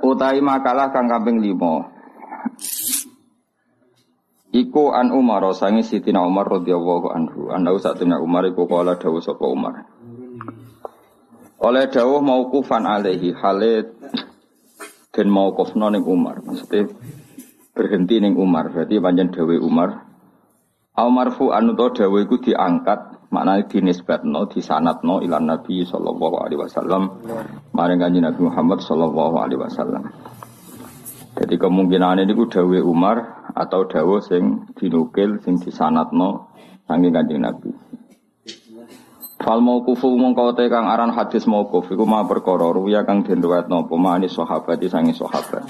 Utai makalah kang kaping 5. Iku an Umar sangi Sitina Umar radhiyallahu anhu. Anda satuna Umar iku kala dawuh sapa Umar. Oleh dawuh mauqufan alaihi halit dan mauqufna ning Umar. Maksudnya berhenti ning Umar. Berarti panjang dawuh Umar. Au marfu anu to dawuh iku diangkat maknanya dinisbatno disanatno ilan Nabi sallallahu alaihi wasallam maring kanjeng Nabi Muhammad sallallahu alaihi wasallam. Jadi kemungkinan ini ku dawe Umar atau dawe sing dinukil sing disanatno saking kanjeng Nabi. Fal mauqufu mongko te kang aran hadis mauquf iku ma perkara ruya kang den riwayatno apa mani sahabat sange sahabat.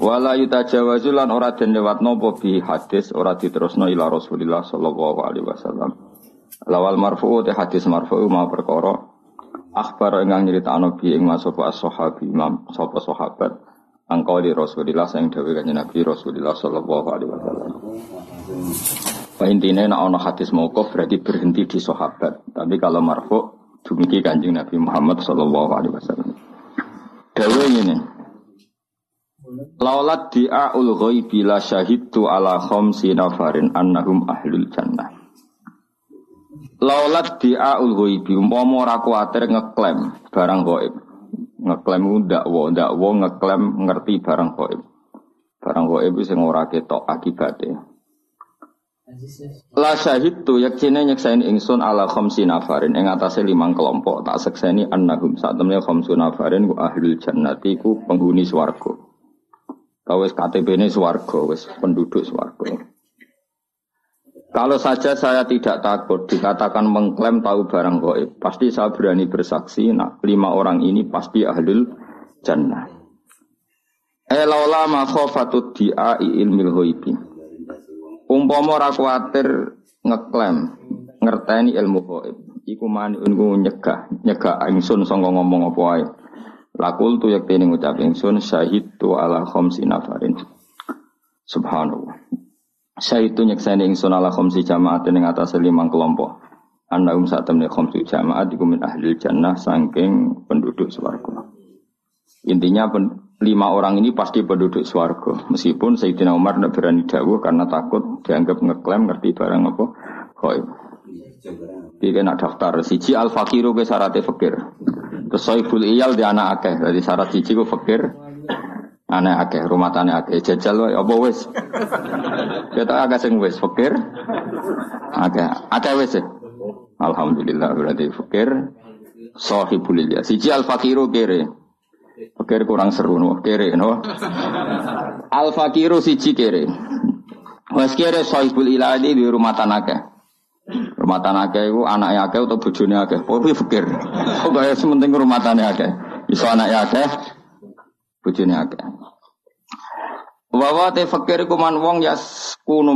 Wala yutajawazu lan ora den lewatno apa bi hadis ora diterusno ila Rasulillah sallallahu alaihi wasallam. Lawal marfu te hadis marfu ma perkara akhbar ingkang nyritakno bi ing masapa as-sahabi imam sapa sahabat angkau di Rasulillah sing dawuh kanjeng Nabi Rasulillah sallallahu alaihi wasallam. Pak intinya nak ono hadis mauquf berarti berhenti di sahabat. Tapi kalau marfu dumugi kanjeng Nabi Muhammad sallallahu alaihi wasallam. Dawuh ini, Laulat di'aul ghaibi la syahidtu ala khamsi nafarin annahum ahlul jannah. Laulat di'aul ghaibi umpama ora kuwatir ngeklaim barang gaib. Ngeklaim ndakwa, ndakwa ngeklaim ngerti barang gaib. Barang gaib sing ora ketok akibate. La syahid tu yaksine nyeksaini ingsun ala khamsi nafarin ing atase limang kelompok tak sekseni annahum saat temne khamsu nafarin ku ahlul jannati ku penghuni swarga. Kau KTP ini swargo, wis penduduk swargo. Kalau saja saya tidak takut dikatakan mengklaim tahu barang goib, pasti saya berani bersaksi. Nah, lima orang ini pasti ahlul jannah. Elaula ma khofatut di'ai ilmil ghaibi. Umpama ora kuwatir ngeklaim ngerteni ilmu goib. Iku mani ungu nyegah, nyegah ingsun sangka ngomong apa wae. Lakul tu yak teni ngucap ingsun syahid tu ala khomsi nafarin. Subhanallah. Syahid tu nyekseni ingsun ala khomsi jamaat ing atas limang kelompok. um saat temne khomsi jamaat iku min ahli jannah sangking penduduk swarga. Intinya pen, lima orang ini pasti penduduk swarga. Meskipun Sayyidina Umar tidak berani dawuh karena takut dianggap ngeklaim ngerti barang apa. Koi. Iki nak daftar siji al fakiru ke syarat fakir. Terus soibul iyal di anak akeh. Jadi syarat cici ku fakir. Anak akeh, rumah tanah akeh. Jajal wae apa wis? Kita agak sing wis fakir. Akeh, akeh wis. Alhamdulillah berarti fakir. Sohibul iyal. Siji al fakiru kere. Fakir kurang seru no, kere no. Al fakiru siji kere. Wes kere sohibul iyal di rumah tanah akeh. Rumah tanah akeh itu anaknya akeh atau bojone akeh. Pokoknya fikir. Pokoknya sementing rumah tanah akeh. Iso anaknya akeh, bojone akeh. Wawa te fakir kuman wong yas kunu.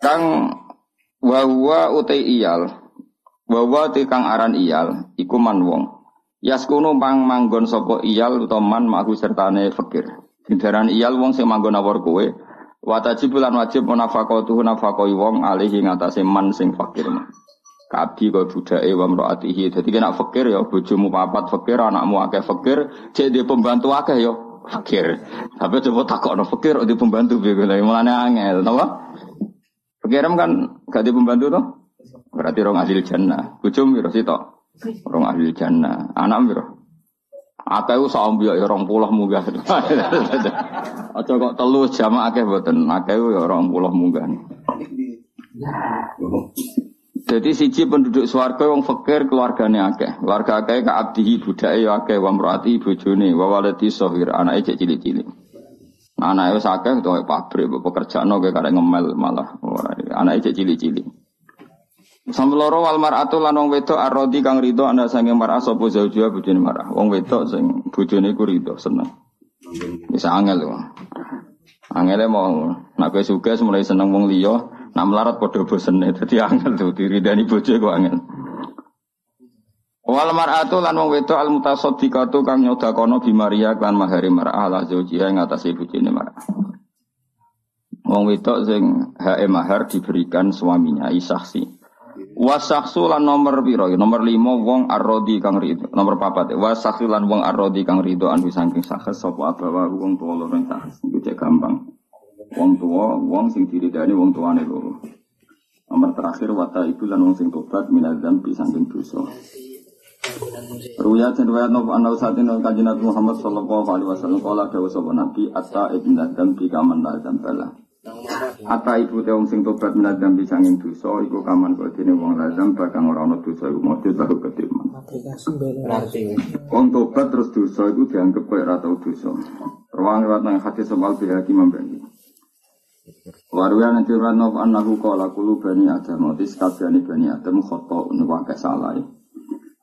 Kang wawa utai iyal. Wawa te kang aran iyal. Iku man wong. Yas kunu pang manggon sopo iyal utawa man ma'ahu sertane fakir. Sindaran iyal wong sing manggon awor. Wajib bulan wajib tuh nafakoi wong alihi ngatasi man sing fakir man. Kabi kau budake wa mroatihi. Jadi kena fakir ya bojomu papat fakir, anakmu akeh fakir, jadi pembantu akeh ya fakir. Tapi coba takokno fakir di pembantu piye mulane angel, napa? Fakir kan gak di pembantu tuh. Berarti orang ahli jannah. Bojomu piro sitok? Orang ahli jannah. Anak piro? Akeh ku saombi ya 20 munggah. Aja kok telu jamaah akeh mboten. Akeh ya 20 munggah. Jadi siji penduduk swarga wong fakir keluargane akeh. Keluarga akeh ka abdihi budake ya akeh wa mrati bojone wa waladi sahir anake cek cilik-cilik. Anake wis akeh to pabrik pekerjaan kok karek ngemel malah. Anake cek cilik-cilik. Sampai loro wal mar'atu lan wong wedok arodi kang rido anda sange mar'ah sapa zaujua bojone mar'ah. Wong wedok sing bojone iku rido seneng. Bisa angel lho. Angele mau nak kowe sugih mulai seneng wong liya, nak melarat padha bosene. Dadi angel tuh diridani bojo kok angel. Wal mar'atu lan wong wedok al mutasaddiqatu kang nyodakono bi Maria kan mahari mar'ah la zaujiha ing atase bojone mar'ah. Wong wedok sing hae mahar diberikan suaminya isaksi. Wasaksu lan nomor piro? Nomor lima wong arrodi kang rido. Nomor papat. Wasaksu lan wong arrodi kang rido anu saking sakes sapa abawa wong tuwa loro sakes. Iku cek gampang. Wong tua, wong sing diridani wong tuane loro. Nomor terakhir wata ibu lan wong sing tobat minadzam saking dosa. Ruya dan riwayat nopo anau satin kanjeng Nabi Muhammad sallallahu alaihi wasallam kala dawuh sapa Nabi atta ibn dzam bi kaman la dzambala. Ata ibu te wong sing tobat minat dambi sanging dosa iku kaman kok dene wong lazam bakang ora ana dosa iku mesti tahu ketiman. Wong tobat terus dosa iku dianggap koyo ora tau dosa. Ruang riwayat nang hadis soal bihaki membagi. Waruya nanti rano annahu qala kulu bani adam otis kabehane bani adam khata wae salah.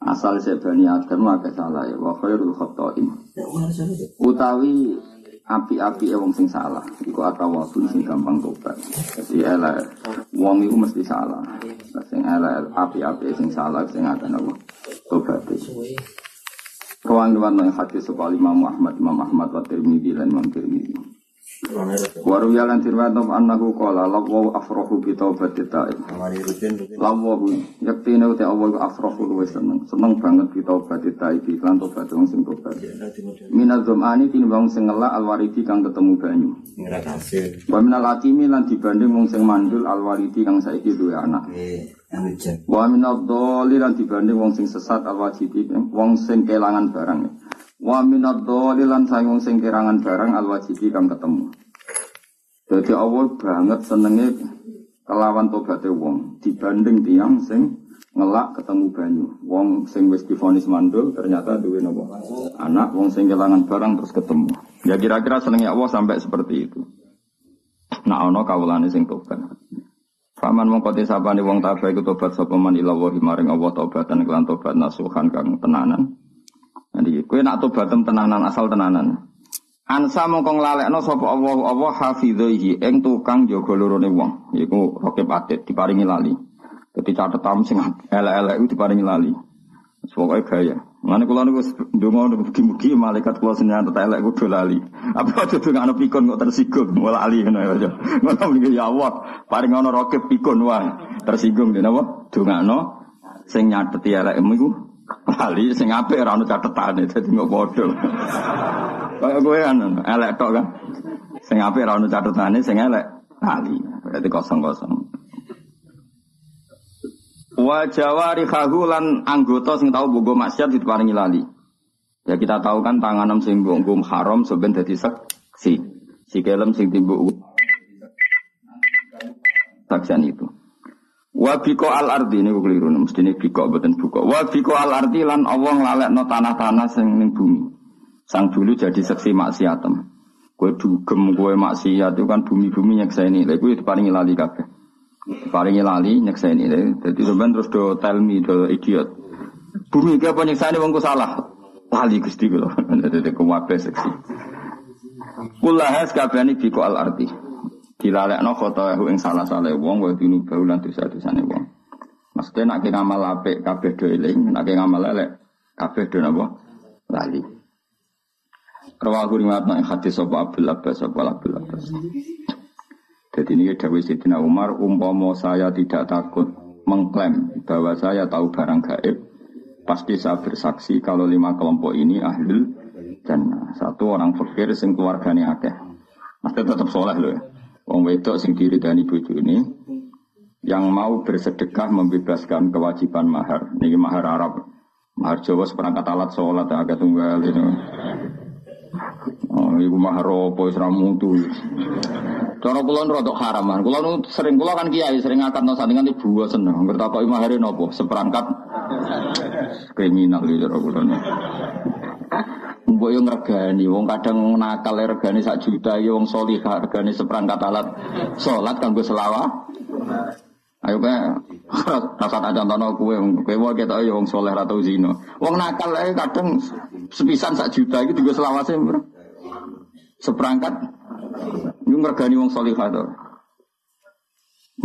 Asal se bani adam wae salah wa khairul khata'in. Utawi api-api wong sing salah. Iku atawabun sing gampang tobat. Jadi elek wong iku mesti salah. Sing elek api-api sing salah sing akan apa tobat Kawan kawan yang hadis sebuah Imam Muhammad Imam Ahmad wa Tirmidzi dan Imam Tirmidzi Waru yalan tirwatom annahu qala lawu afrahu bi taubati ta'ib. Lawu yaktine uti awal afrahu luwe seneng. Seneng banget bi taubati ta'ib lan tobat wong sing tobat. Minal dzamani tinimbang sing ngelak alwaridi kang ketemu banyu. Wa minal atimi lan dibanding wong sing mandul alwaridi kang saiki duwe anak. Wa dholi lan dibanding wong sing sesat alwajidi wong sing kelangan barang. Wa minad lan sayung sing kirangan barang al wajibi kang ketemu. Jadi Allah banget senenge kelawan tobaté wong dibanding tiang sing ngelak ketemu banyu. Wong sing wis difonis mandul ternyata duwe napa? Anak wong sing kelangan barang terus ketemu. Ya kira-kira senengnya Allah sampai seperti itu. Nah ana kawulane sing tobat. Faman mongko sabane wong tabah iku tobat sapa man ila maring Allah tobatan kelan tobat nasuhan kang tenanan. Jadi kue nak tobatem tenanan asal tenanan. Ansa mongkong no sopo Allah Allah hafidhoihi eng tukang jaga lorone wong. Iku rokib atit diparingi lali. Jadi catatan sing elek-elek itu diparingi lali. Pokoknya gaya. Mana kalau niku dongo mugi-mugi malaikat kula senjata elek kudu lali. Apa aja dongano pikun kok tersinggung malah ali ngono ya. Ngono niki ya Allah, paring ana rokib pikun wae. Tersinggung dene apa? Dongano sing nyateti elekmu iku Lali sing apik ora ono catetane dadi kok padha. Kaya kowe kan elek tok kan. Sing apik ora ono catetane sing elek lali. Berarti kosong-kosong. Wa jawari lan anggota sing tau bogo maksiat diparingi lali. Ya kita tahu kan tanganem sing mbok haram seben dadi seksi. Sikelem sing timbuk saksian itu. Wa biko al ardi ini keliru mesti ini biko beten buka. Wa biko al ardi lan Allah no tanah-tanah sing ning bumi. Sang dulu jadi seksi maksiatem. Kue dugem kue maksiat itu kan bumi-bumi ini. Lha itu paling lali kabeh. Paling lali ini. Jadi sebenarnya terus do tell me do idiot. Bumi ki apa ini wong salah. Lali Gusti kula. Dadi kuwabe seksi. Kulahas kabehane biko al ardi dilalekno khotoyahu ing salah salah wong wa dinu baulan dosa-dosane wong. Maksudnya nak ngamal apik kabeh do eling, nak ngamal elek kabeh do napa? Lali. Rawahu riwayat nang hadis sapa Abdul Abbas sapa Abdul Abbas. Jadi ini Dawi Sidina Umar, umpama saya tidak takut mengklaim bahwa saya tahu barang gaib, pasti saya bersaksi kalau lima kelompok ini ahlul dan satu orang fakir sing keluarganya akeh. Pasti tetap soleh loh ya. Wong wedok sing diridani bojo ini yang mau bersedekah membebaskan kewajiban mahar. Ini mahar Arab. Mahar Jawa seperangkat alat sholat agak tunggal itu. Oh, ibu mahar apa wis mutu. Cara kula rodok haraman. Kula sering kula kan kiai sering ngangkat no sandingan ibu seneng. Ngertakoki mahare napa? Seperangkat kriminal iki cara kula. Mbok yo ngregani, wong kadang nakal regane sak juta, yo wong salihah regane seperangkat alat salat kanggo selawat. Ayo kae Rasa tak contohno kowe kowe wae ketok ya wong saleh ra tau zina. Wong nakal ae kadang sepisan sak juta iki digo selawase. Seperangkat Iku ngergani wong salihah to.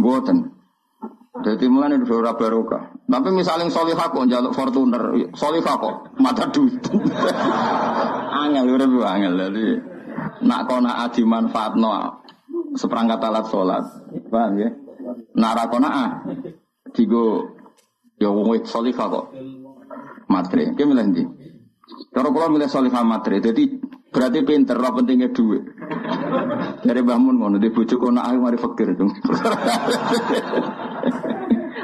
Mboten. Jadi mulane ora barokah. Tapi misalnya salihah kok njaluk Fortuner, salihah kok mata duit. angel urip angel dadi nak kona adi manfaatno seperangkat alat sholat. Paham ya? Nak ra kona ah digo ya wong wis salihah kok. Matre, ki milih ndi? Cara kula milih salihah matre. Jadi berarti pinter, ora pentingnya duit. Dari Mun ngono, di bojo kono ae mari fakir itu.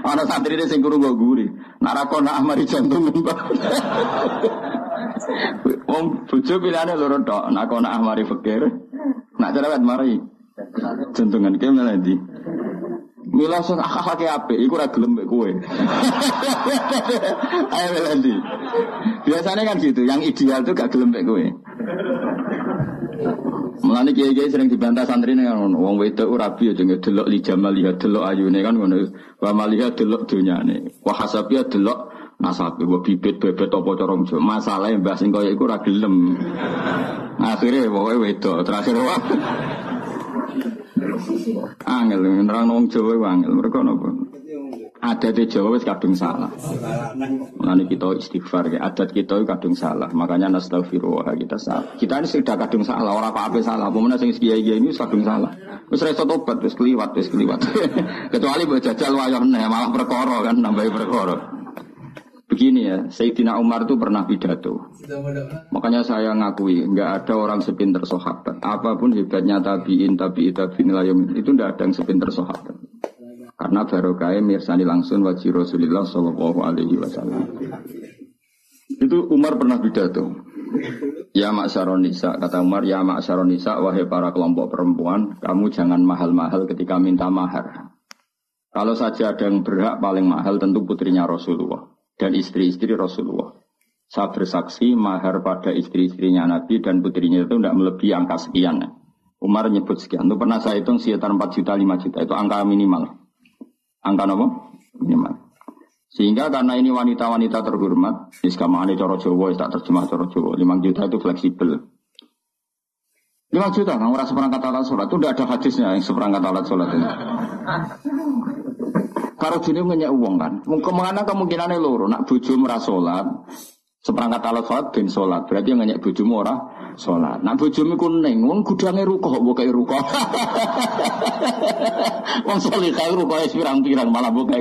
Ana santri ini sing krungu guri. Nak mari jantung mbah. Wong bojo pilihane loro tok, nak kono mari fakir. Nak cerewet mari jantungan ki malah ndi. Mila sun akhlake apik iku ora gelem mek kowe. Ayo Melandi. Biasanya kan gitu, yang ideal tuh gak gelem mek kowe. Mulane kiai-kiai sering dibantah santri ning ngono. Wong wedok ora rabi aja delok li jamal lihat delok ayune kan ngono. Wa maliha delok donyane. Wa hasabiya delok nasabe wa bibit bebet apa cara Masalah mbah sing kaya iku ora gelem. Akhire pokoke wedok terakhir wah. Angel nerang wong Jawa angel. Mereka napa? Adat Jawa wis kadung salah. Mulane kita istighfar ya. Adat kita kadung salah. Makanya nastaghfirullah kita salah. Kita ini sudah kadung salah, orang apa-apa salah. Pemenang sing kiai ini kadung salah. Wis reso tobat wis kliwat wis kliwat. Kecuali mbok jajal wayah malah perkara kan nambahi perkara. Begini ya, Sayyidina Umar itu pernah pidato. Makanya saya ngakui, nggak ada orang sepinter sahabat. Apa pun hebatnya tabiin, tabiin, tabiin, itu nggak ada yang sepinter sahabat. Karena barokah mirsani langsung wajib Rasulullah Shallallahu Alaihi Wasallam. Itu Umar pernah pidato. Ya mak nisa, kata Umar, ya mak nisa, wahai para kelompok perempuan, kamu jangan mahal-mahal ketika minta mahar. Kalau saja ada yang berhak paling mahal tentu putrinya Rasulullah dan istri-istri Rasulullah. Saya bersaksi mahar pada istri-istrinya Nabi dan putrinya itu tidak melebihi angka sekian. Umar nyebut sekian. Itu pernah saya hitung sekitar 4 juta, 5 juta. Itu angka minimal. Angka apa? Minimal. Sehingga karena ini wanita-wanita terhormat, iskamane coro Jawa, tak terjemah coro Jawa, 5 juta itu fleksibel. 5 juta, nggak merasa seperangkat alat sholat, itu tidak ada hadisnya yang seperangkat alat sholat ini. Kalau sini punya uang kan, ke mana kemungkinannya loro, nak buju merasa sholat, seperangkat alat sholat bin sholat, berarti yang nanya buju ora sholat. Nak bojomu ku ning, wong gudangnya rukoh buka rukoh. wong solih kaya rukoh pirang-pirang malah buka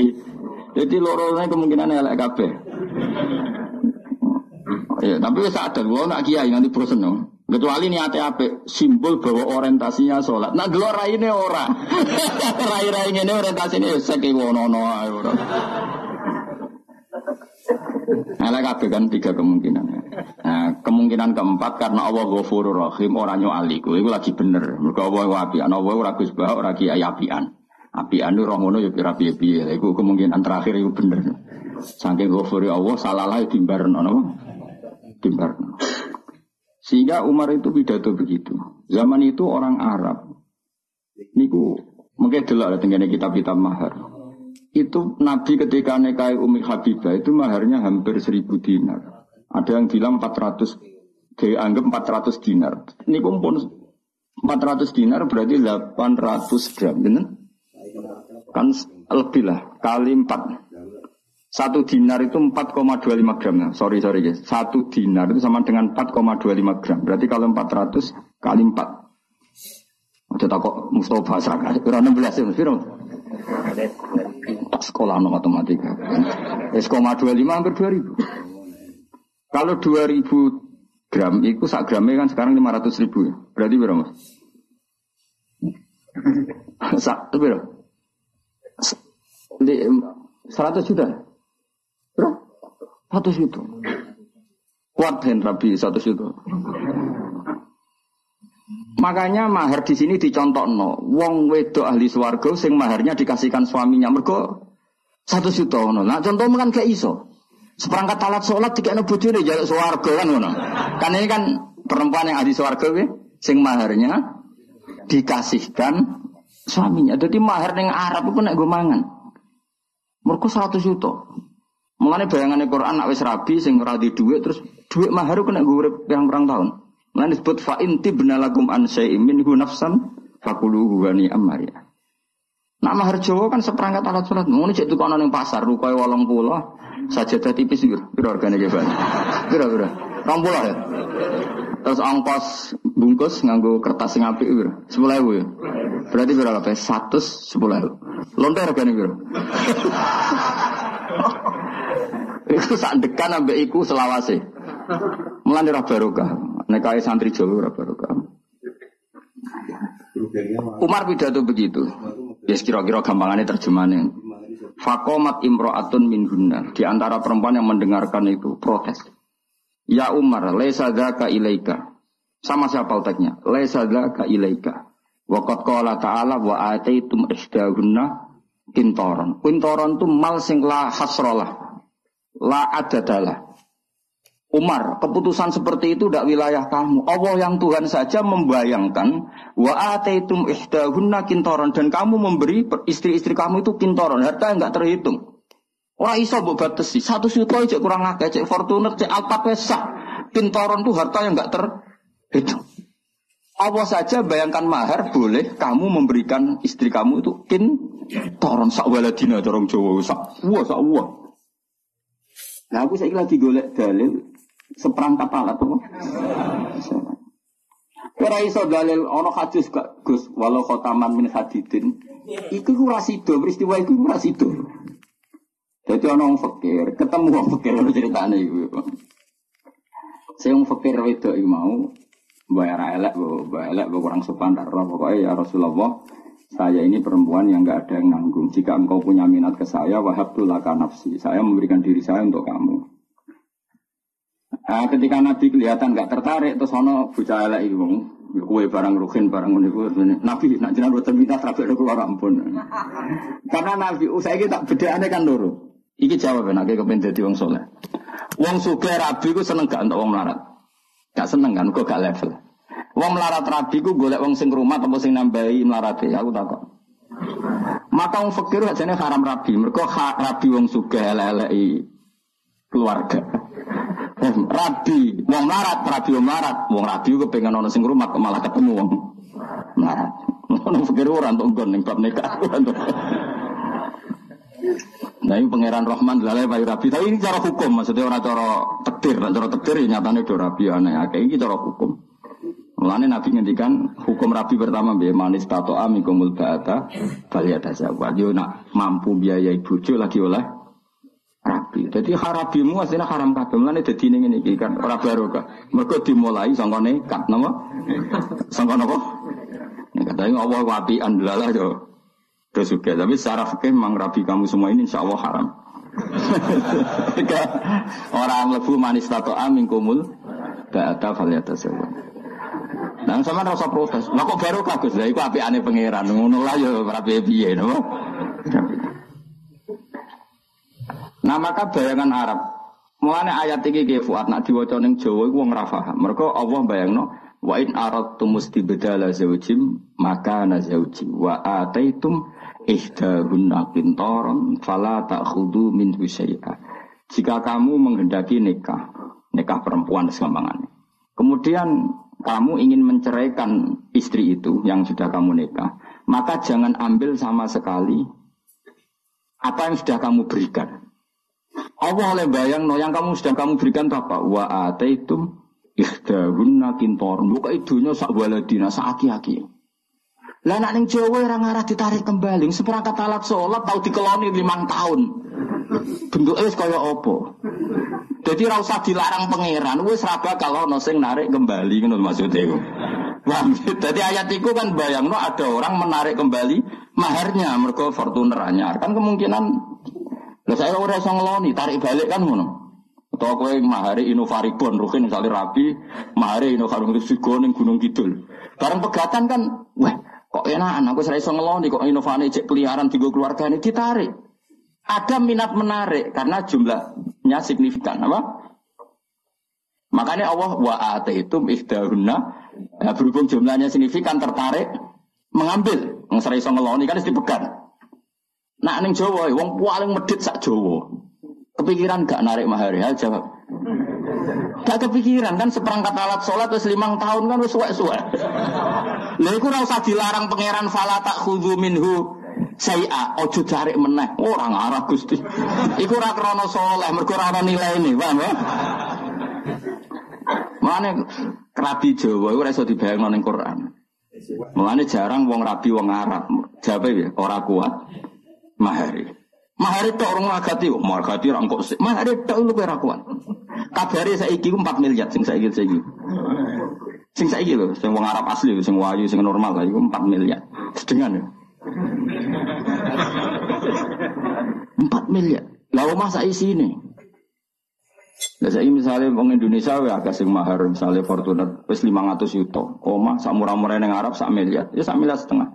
Jadi lorone kemungkinan elek kabeh. Ya, tapi sadar gua nak kiai nanti bosen dong. Kecuali niate ape simbol bahwa orientasinya sholat. Nah gelor raine ora. Rai-rai ini orientasinya wono no ora. Elek kabeh kan tiga kemungkinan. Nah, kemungkinan keempat karena Allah Ghafurur Rahim ora nyuali ku iku lagi bener. Mergo Allah apian, Allah ora Gus Bah ora kiai apian. Apian roh ngono ya kira piye-piye. Iku kemungkinan terakhir itu bener. Saking Ghafur Allah salah lah timbarno napa? Timbarno. Sehingga Umar itu pidato begitu. Zaman itu orang Arab niku mungkin delok tengene kitab-kitab mahar itu Nabi ketika nikahi Umi Habibah itu maharnya hampir seribu dinar. Ada yang bilang 400, dianggap 400 dinar. Ini pun 400 dinar berarti 800 gram, benar? Kan lebih lah, kali 4. Satu dinar itu 4,25 gram. Sorry, sorry guys. Satu dinar itu sama dengan 4,25 gram. Berarti kalau 400 kali 4. Ada kok Mustafa Saka. Berapa 16 ya, Tak sekolah no matematika. dua lima hampir dua ribu. Kalau dua ribu gram, itu sak gramnya kan sekarang lima ratus ribu ya. Berarti berapa mas? Sak, itu berapa? Seratus juta? Berapa? Seratus juta. Kuat hen Rabi satu juta. Makanya mahar di sini dicontoh no. Wong wedok ahli swargo sing maharnya dikasihkan suaminya mergo satu no. Nah contoh kan kayak iso. Seperangkat alat sholat tiga no bujur jaluk swargo kan no. Kan ini kan perempuan yang ahli swargo ya, sing maharnya dikasihkan suaminya. Jadi mahar yang Arab itu gue mangan. Mergo 100 juta. Mulane bayangane Quran nak wis rabi sing ora di dhuwit terus dhuwit mahar kena urip yang perang tahun. Mulane disebut fa inti benalakum an syai'in minhu nafsan fakuluhu wa ni'am. Nak mahar Jawa kan seperangkat alat sholat. Ngono cek tukono ning pasar rukoe 80 sajadah tipis piro? Piro regane ge, Pak? Piro piro? 20 ya. Terus ongkos bungkus nganggo kertas sing apik piro? 10.000 ya. Berarti piro kabeh? 110.000. Lonte regane piro? Itu sak dekan ambek iku selawase. Mulane ora barokah. Nek santri Jawa ora barokah. Umar pidato begitu. Yes, kira-kira gampangannya terjemahannya. Fakomat imro'atun min hunna. Di antara perempuan yang mendengarkan itu protes. Ya Umar, lesa dhaka ilaika. Sama siapa letaknya? Lesa dhaka ilaika. Waqat qala ta'ala wa ataitum isdahunna kintoron. Kintoron itu mal sing la hasrolah La adadalah. Umar, keputusan seperti itu tidak wilayah kamu. Allah yang Tuhan saja membayangkan wa ataitum ihdahunna kintoron dan kamu memberi istri-istri kamu itu kintoron, harta yang nggak terhitung. Orang iso mbok batesi, satu juta aja kurang agak, cek Fortuner, cek pesak. Kintoron itu harta yang nggak terhitung. Allah saja bayangkan mahar boleh kamu memberikan istri kamu itu kintoron sak waladina corong Jawa sak wah sak wah. Nah aku saya lagi golek dalil seperangkat alat apa? Kira iso dalil ono hadis gak Gus walau khotaman min hadidin. Iku ku rasido peristiwa iku ku rasido. Jadi ono wong fakir, ketemu wong fakir ono ceritane iku. Saya wong fakir wedok mau bayar elek, bayar elek, kurang sopan darah pokoknya ya Rasulullah saya ini perempuan yang nggak ada yang nanggung. Jika engkau punya minat ke saya, wahab laka nafsi. Saya memberikan diri saya untuk kamu. Nah, ketika Nabi kelihatan nggak tertarik, terus ono bocah elek itu, kue barang ruhin barang uniku. Nabi nak jenang buat minta terakhir keluar ampun. Karena Nabi, usai oh, kita beda aneh kan. Iki jawaban, aku kepengen jadi wong soleh. Wong suge rabi ku seneng gak untuk wong melarat. Gak seneng kan, kok gak level. Wong melarat rabi ku golek wong sing rumah atau sing nambahi melarate. Aku takut. Maka wong fakir ajane haram rabi. Mergo ha, rabi wong sugih elek keluarga. Rabi, wong melarat, rabi wong melarat. Wong rabi ku pengen ono sing rumah malah ketemu wong melarat. Wong fakir ora entuk nggon nikah. Nah ini pangeran Rahman lalai Pak Rabi. Tapi ini cara hukum, maksudnya orang cara tekdir, cara tekdir nyatanya do Rabi aneh. Kayak ini cara hukum. Mulane Nabi ngendikan hukum Rabi pertama biaya manis tato amikumul ba'ata baliyata zawat. Yo nak mampu biaya bojo lagi oleh Rabi. Jadi harabimu aslinya haram kabeh. Mulane dadi ning ngene iki kan ora barokah. Mergo dimulai sangka nekat napa? Sangka napa? Nek katanya Allah wapi andlala yo. Terus juga, tapi secara fikih memang Rabi kamu semua ini insya Allah haram. Orang lebu manis tato amikumul ba'ata baliyata zawat. Nah, sama rasa protes. Lah kok baru kagus lah, iku api aneh pangeran. Ngono lah ya piye, no? Nah, maka bayangan Arab. Mulane ayat iki ke Fuad nak diwaca ning Jawa iku wong ra paham. Mergo Allah bayangno wa in aradtum mustibdala zawjim maka na zawji wa ataitum ihdahunna qintaran fala ta'khudhu min syai'a. Jika kamu menghendaki nikah, nikah perempuan segampangannya. Kemudian kamu ingin menceraikan istri itu yang sudah kamu nikah, maka jangan ambil sama sekali apa yang sudah kamu berikan. Allah oleh bayang no yang kamu sudah kamu berikan apa? Wa ataitum ikhdahunna kintor. Buka idunya sak waladina sak aki-aki. Lah nak ning Jawa ora ngarah ditarik kembali. Seperangkat alat sholat tau dikeloni limang tahun. Bentuknya kaya apa? Jadi ora usah dilarang pangeran, wis ra bakal ono sing narik kembali ngono maksudnya. Jadi ayat itu kan bayangno ada orang menarik kembali maharnya mereka Fortuner anyar. Kan kemungkinan Lah saya ora iso ngeloni, tarik balik kan ngono. Atau kowe mahari Inovaribon, rukin misalnya rapi, mahari Inovaribon Sigo ning Gunung Kidul. Barang pegatan kan, wah kok enak, aku saya iso ngeloni, kok inovasi cek peliharaan tiga keluarga ini ditarik. Ada minat menarik karena jumlahnya signifikan apa? Makanya Allah wa ataitum ihdahunna ya, berhubung jumlahnya signifikan tertarik mengambil. Yang serai ngeloni kan dipegang. Nak ning Jawa, wong paling medit sak Jawa. Kepikiran gak narik mahar ya jawab. Gak kepikiran kan seperangkat alat sholat wis limang tahun kan wis suwek-suwek. Lha iku ora usah dilarang pangeran fala tak khudhu minhu saya ojo cari meneh orang arah Gusti. Iku ora krana saleh, mergo ora ana nilaine, paham ya? Mane rabi Jawa iku ora iso dibayangno ning Quran. Mulane jarang wong rabi wong Arab. Jawabe ya ora kuat mahari. Mahari tok orang magati, magati ra kok. Mahari tok lu. Kabare saiki ku 4 miliar sing saiki saiki. Sing saiki lho, sing wong Arab asli, sing wayu, sing normal lah iku 4 miliar. Sedengan ya. 4 miliar. Lah omah sak isine. Lah saiki misalnya wong Indonesia ya agak sing mahar misalnya Fortuner wis 500 juta. Omah sak murah-murah ning Arab sak miliar, ya sak miliar setengah.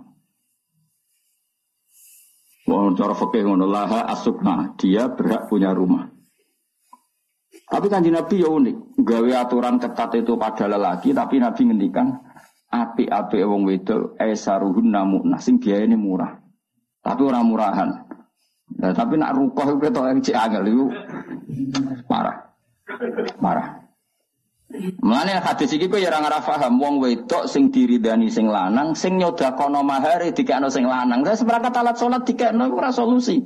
Wong cara fikih ngono laha asukna, dia berhak punya rumah. Tapi kan Nabi ya unik, gawe aturan ketat itu pada lelaki, tapi Nabi ngendikan api-api wong wedok esaruhun namu nasing biaya ini murah. Tapi orang murahan. Nah, tapi nak rukoh itu ketok yang cek angel itu parah. Parah. Mulane hadis iki kok ya ora ngarah paham wong wedok sing diridani sing lanang sing nyodakono mahare dikekno sing lanang. Saya seperangkat alat salat dikekno ora solusi.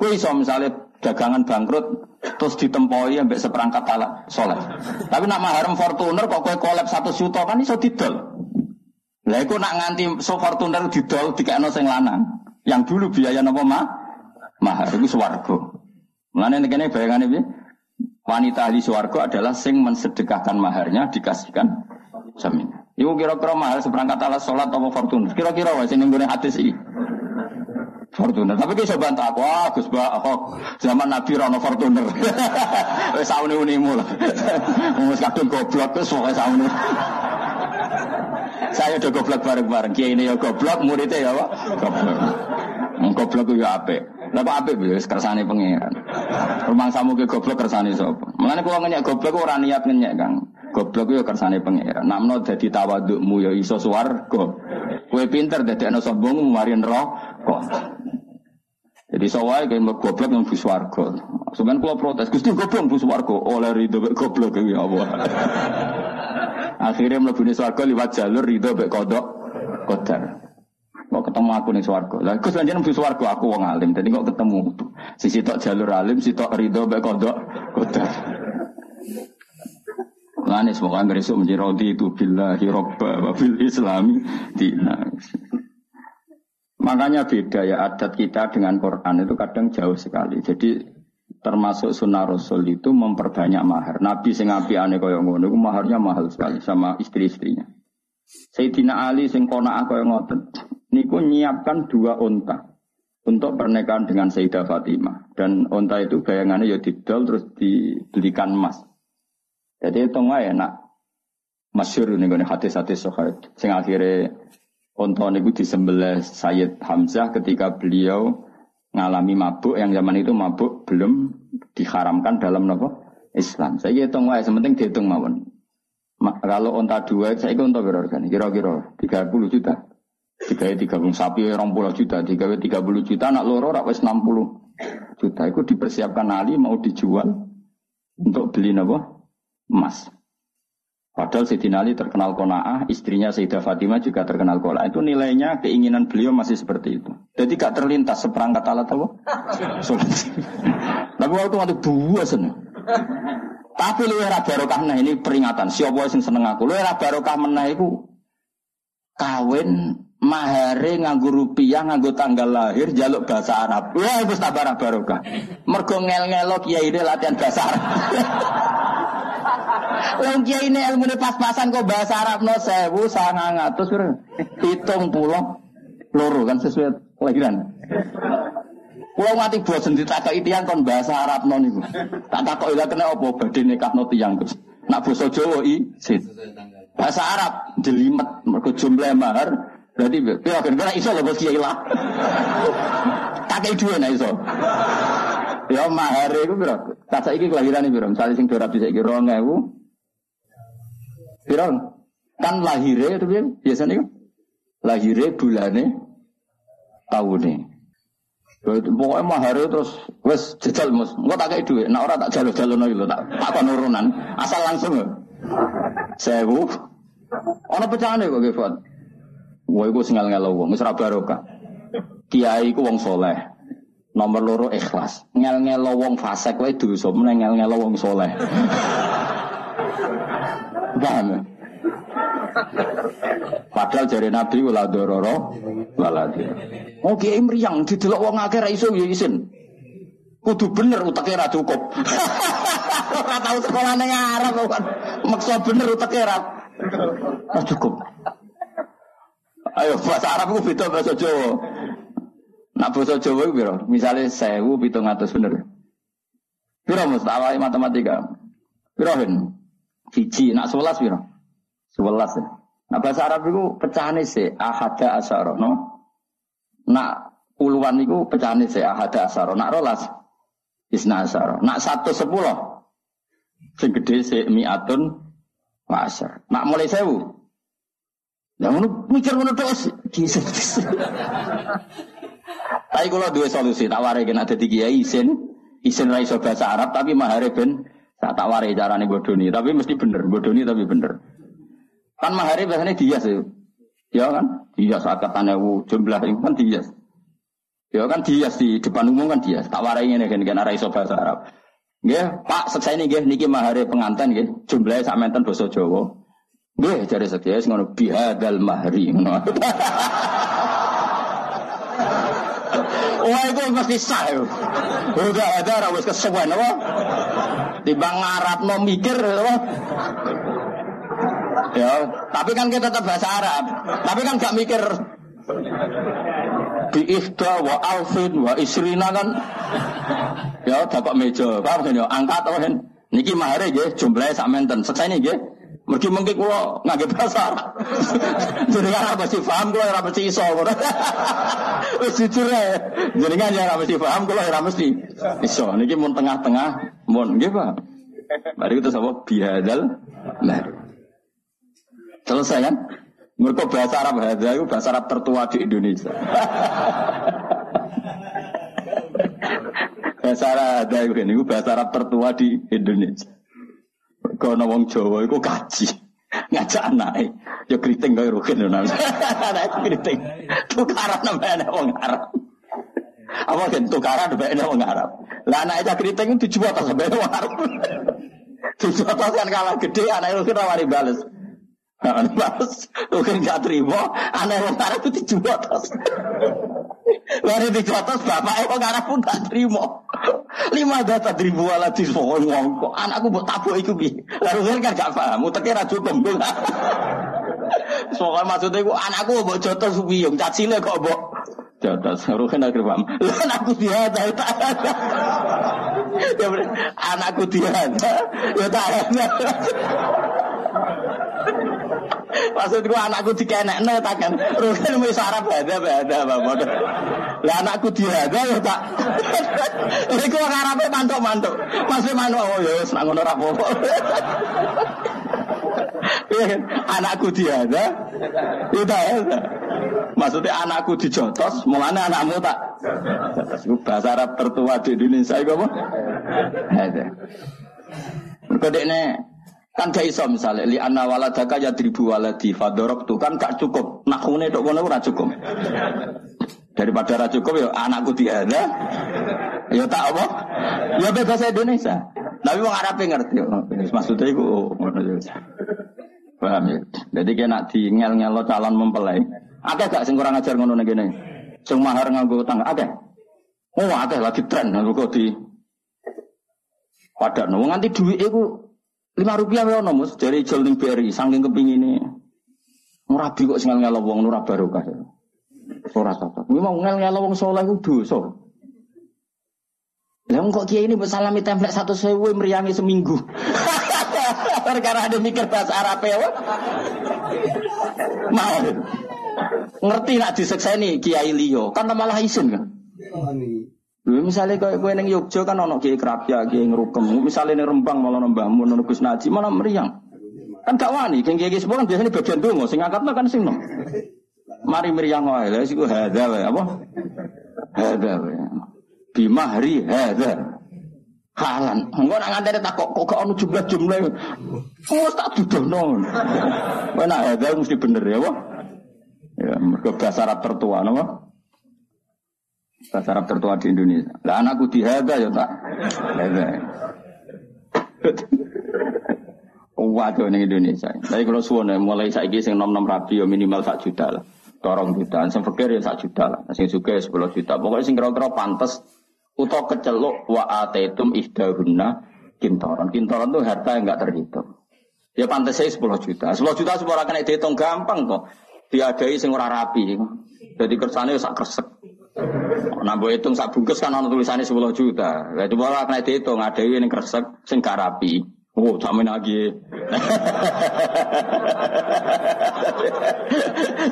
Kowe iso misale dagangan bangkrut terus ditempoi ambek seperangkat alat salat. Tapi nak mahar Fortuner kok kowe kolab 1 juta kan iso didol. Lah iku nak nganti so Fortuner didol dikekno sing lanang. Yang dulu biaya napa mah? Mahar iku swarga. Mulane kene bayangane piye? Wanita ahli swarga adalah sing mensedekahkan maharnya dikasihkan jamin. Iku kira-kira mahal seperangkat alat salat atau Fortuner. Kira-kira wae sing nggone hadis iki. Fortuner. Tapi bisa bantu aku, ah Gus Ba, aku zaman Nabi Rono Fortuner. Wes saune unimu lah. Wes kadung goblok terus pokoke saune. Saya udah goblok bareng-bareng. Kiai ini ya goblok, muridnya ya pak. Goblok. Goblok ya ape. Kok ape ya kersane pangeran. Rumah samu ke goblok kersane sapa? Mulane kula ngenyek goblok ora niat ngenyek, Kang. Goblok ya kersane pangeran. Namno dadi tawadukmu ya iso swarga. Kowe pinter dadekno sombongmu mari neraka. Jadi sawai kayak goblok yang bus warga. Sebenarnya kalau protes, gusti goblok bus warga. Oleh ridho goblok ya Allah. Akhirnya mlebu swarga liwat jalur ridho mek kodok kodar. Kok ketemu aku nih swarga. Lah Gus lanjut mlebu swarga aku wong alim. Dadi kok ketemu sisi tok jalur alim, sisi tok ridho mek kodok kodar. Lani semoga besok menjadi rodi itu billahi robba wa bil islami dina. Makanya beda ya adat kita dengan Quran itu kadang jauh sekali. Jadi termasuk sunnah Rasul itu memperbanyak mahar. Nabi sing api aneh kaya maharnya mahal sekali sama istri-istrinya. Sayyidina Ali sing kona kaya ngoten niku nyiapkan dua onta untuk pernikahan dengan Sayyidah Fatimah dan onta itu bayangannya ya didol terus dibelikan emas. Jadi itu nggak enak. Masyur ini gue hadis-hadis sohaid. Sing akhirnya onta niku disembelih Sayyid Hamzah ketika beliau ngalami mabuk yang zaman itu mabuk belum diharamkan dalam nopo Islam. Saya hitung wae, sementing dihitung mawon. Kalau onta dua, saya ikut onta berapa Kira-kira 30 juta. Tiga tiga puluh sapi orang puluh juta, tiga tiga puluh juta, anak loro rakwes enam puluh juta. Itu dipersiapkan Ali mau dijual untuk beli nopo emas. Padahal Sayyidina Ali terkenal kona'ah, istrinya Sayyidah Fatimah juga terkenal kona'ah. Itu nilainya keinginan beliau masih seperti itu. Jadi gak terlintas seperangkat alat apa? Tapi waktu waktu buah seneng. Tapi lu era barokah nah ini peringatan. Siapa yang seneng aku? Lu era barokah menah itu kawin mahare nganggo rupiah nganggo tanggal lahir jaluk bahasa Arab. Wah wis tabara barokah. Mergo ngel-ngelo kiai ini latihan bahasa Arab. Wong kiai ini ilmu pas-pasan kok bahasa Arab no sewu sangang atus hitung pulau loro kan sesuai kelahiran. Pulau mati bosen ditakok tiang kon bahasa Arab non itu. Tak takok ila kena apa badhe no tiang terus. Nak basa Jawa i. Bahasa Arab jelimet mergo jumlah mahar ya kan kena iso lho bos kiai lah. Tak dua nah iso. Ya mahar itu berapa? Tak saiki kelahiran itu berapa? Misalnya sing dora bisa kira ngewu. Berapa? Kan lahirnya itu biasanya? Lahirnya bulannya tahunnya. Pokoknya mahar terus wes jajal mus. Enggak tak kayak duit. Nah orang tak jalur jalur lagi tak tak penurunan. Asal langsung ya. Sewu. Ono pecahan kok Gifat. Wah, iku singal ngelo wong, wis barokah. Kiai ku wong soleh. Nomor loro ikhlas. Ngel ngelo wong fasik wae dosa, meneng ngel ngelo wong soleh. Paham ya? Padahal jari Nabi wala dororo wala Oh kiai mriyang didelok wong akeh ra iso ya isin. Kudu bener utake ra cukup. Ora tau sekolahane Arab kan. Maksa bener utake ra cukup. Ayo bahasa Arab ku beda bahasa Jawa. Nak bahasa Jawa. Misalnya sewu pitung atas bener. Biro mustawa matematika. Biro hen. Hiji nak sebelas biro. Sebelas ya. Nah bahasa Arab itu pecahan sih ahada asaro no. Nak puluhan itu pecahan sih ahada asaro. Nak rolas isna asaro. Nak satu sepuluh. Sing gede sih mi'atun wasar. Nak mulai sewu. Ya ngono mikir ngono terus. Tapi kalau dua solusi tak warai kena tiga isin, isin rai bahasa Arab tapi mahare ben tak tak warai carane bodoni, tapi mesti bener bodoni tapi bener. Kan mahare biasanya dia sih, ya kan? Dia saat katanya jumlah itu kan dia. Ya kan dia di depan umum kan dia. Tak warai ini kan kan rai bahasa Arab. Ya, Pak, selesai nih, niki mahare pengantin, jumlahnya sama menten bahasa Jawa. Gue cari setia ngono bihadal mahri. Wah itu mesti sah. Udah ada wis kesuwen apa? Timbang ngarap mau mikir apa? Ya, tapi kan kita tetap bahasa Arab. Tapi kan gak mikir di ifda wa alfin wa isrina kan ya dapat meja paham kan ya angkat oh niki mahare nggih jumlahe sak menten selesai nggih Mergi mungkin kulo ngagep pasar. Jadi kan apa sih paham kulo ora mesti iso. Wis jujur ae. Kan ya ora mesti paham kulo ora mesti iso. Niki mun tengah-tengah mun nggih Pak. Mari kita sama biadal nah. Selesai kan? Mereka bahasa Arab hadza itu bahasa Arab tertua di Indonesia. bahasa Arab hadza itu bahasa Arab tertua di Indonesia. Kono wong Jawa iku kaji. Ngajak anake. Ya kriting kaya lho nang. Anak kriting. Tukaran nambah wong Arab. Apa kan tukaran nambah wong Arab. Lah anak itu kriting dijual tas sampai wong Arab. Dijual kan kalah gede anak itu rawani bales. Balas, mungkin gak terima, anak wong Arab itu dijual tas. Lari di atas bapak kok arah pun gak terima. Lima data ribu ala di wong kok anakku buat tabu itu bi. Lalu kan gak paham, uteknya ra cukup. Soalnya maksudnya aku anakku buat jotos wiyung, cacile kok buat jotos. Ruhen akhir paham. Anakku dia tak Ya anakku dia ya tak Maksudku anakku dikenekne tak kan. Rugen wis sarap ada ada bapak. Lah anakku dihada ya tak. Iku ngarepe mantuk-mantuk. Masih manuk oh ya wis ngono ora apa-apa. anakku dihada ya tak ada. Maksudnya anakku dijotos, mulanya anakmu tak. Bahasa Arab tertua di Indonesia itu apa? Ada. Kodeknya Kan gak iso misalnya li anna waladaka ya dribu waladi fadorok tuh kan gak cukup. Nakune tok kono ora cukup. Daripada ora cukup ya anakku tiada. Ya tak apa? Ya bahasa Indonesia. Tapi wong Arab ngerti. Maksudnya iku ngono ya. Paham ya? Jadi kena di ngel-ngelo calon mempelai. Ada gak sing kurang ajar ngono ngene? Sing mahar nganggo tangga ada? Oh, ada lagi tren nganggo di Padahal wong nganti duit iku Lima rupiah ya nomus dari jual ning BRI saking kepingin ini. Murabi kok singal ngelo wong nurah barokah. Ora cocok. Memang ngel ngelo wong saleh ku dosa. Lah kok kiai ini bersalami template satu sewu meriangi seminggu. Perkara ada mikir bahasa Arab ya. Mau. Ngerti nak disekseni kiai liyo, kan malah isin kan. Misalnya kayak gue neng Yogyo kan ono kiai kerapia, kiai ngerukem. Misalnya neng Rembang malah nembah mun neng Gus malah meriang. Kan gak wani, kiai kiai kan biasanya bagian dungo, sing angkat kan sing Mari meriang wae, lha siku hada wae apa? Hada wae. bimahri hadza. Halan. Engko nak ngantene tak kok kok ono jumlah-jumlah. Oh tak dudono. Mana hadza mesti bener ya, Wah. Ya, mergo bahasa Arab tertua napa? Bahasa Arab tertua di Indonesia. Lah anakku di hadza ya tak. Hadza. Waduh ning Indonesia. Tapi kalau suwon mulai saiki sing nom-nom rabi ya minimal sak juta lah. Torong juta, sing fakir ya sak juta lah. Sing ya 10 juta. Pokoknya sing kira-kira pantes utawa keceluk wa ataitum ihdahunna kintoran. Kintoran itu harta yang enggak terhitung. Ya pantas saya 10 juta. 10 juta semua akan dihitung gampang kok. Diadai sing ora rapi. Jadi kersane sak kresek. Nah, hitung sak bungkus kan ana tulisannya 10 juta. Lah coba kena dihitung adai ning kresek sing gak rapi. Oh, sama lagi.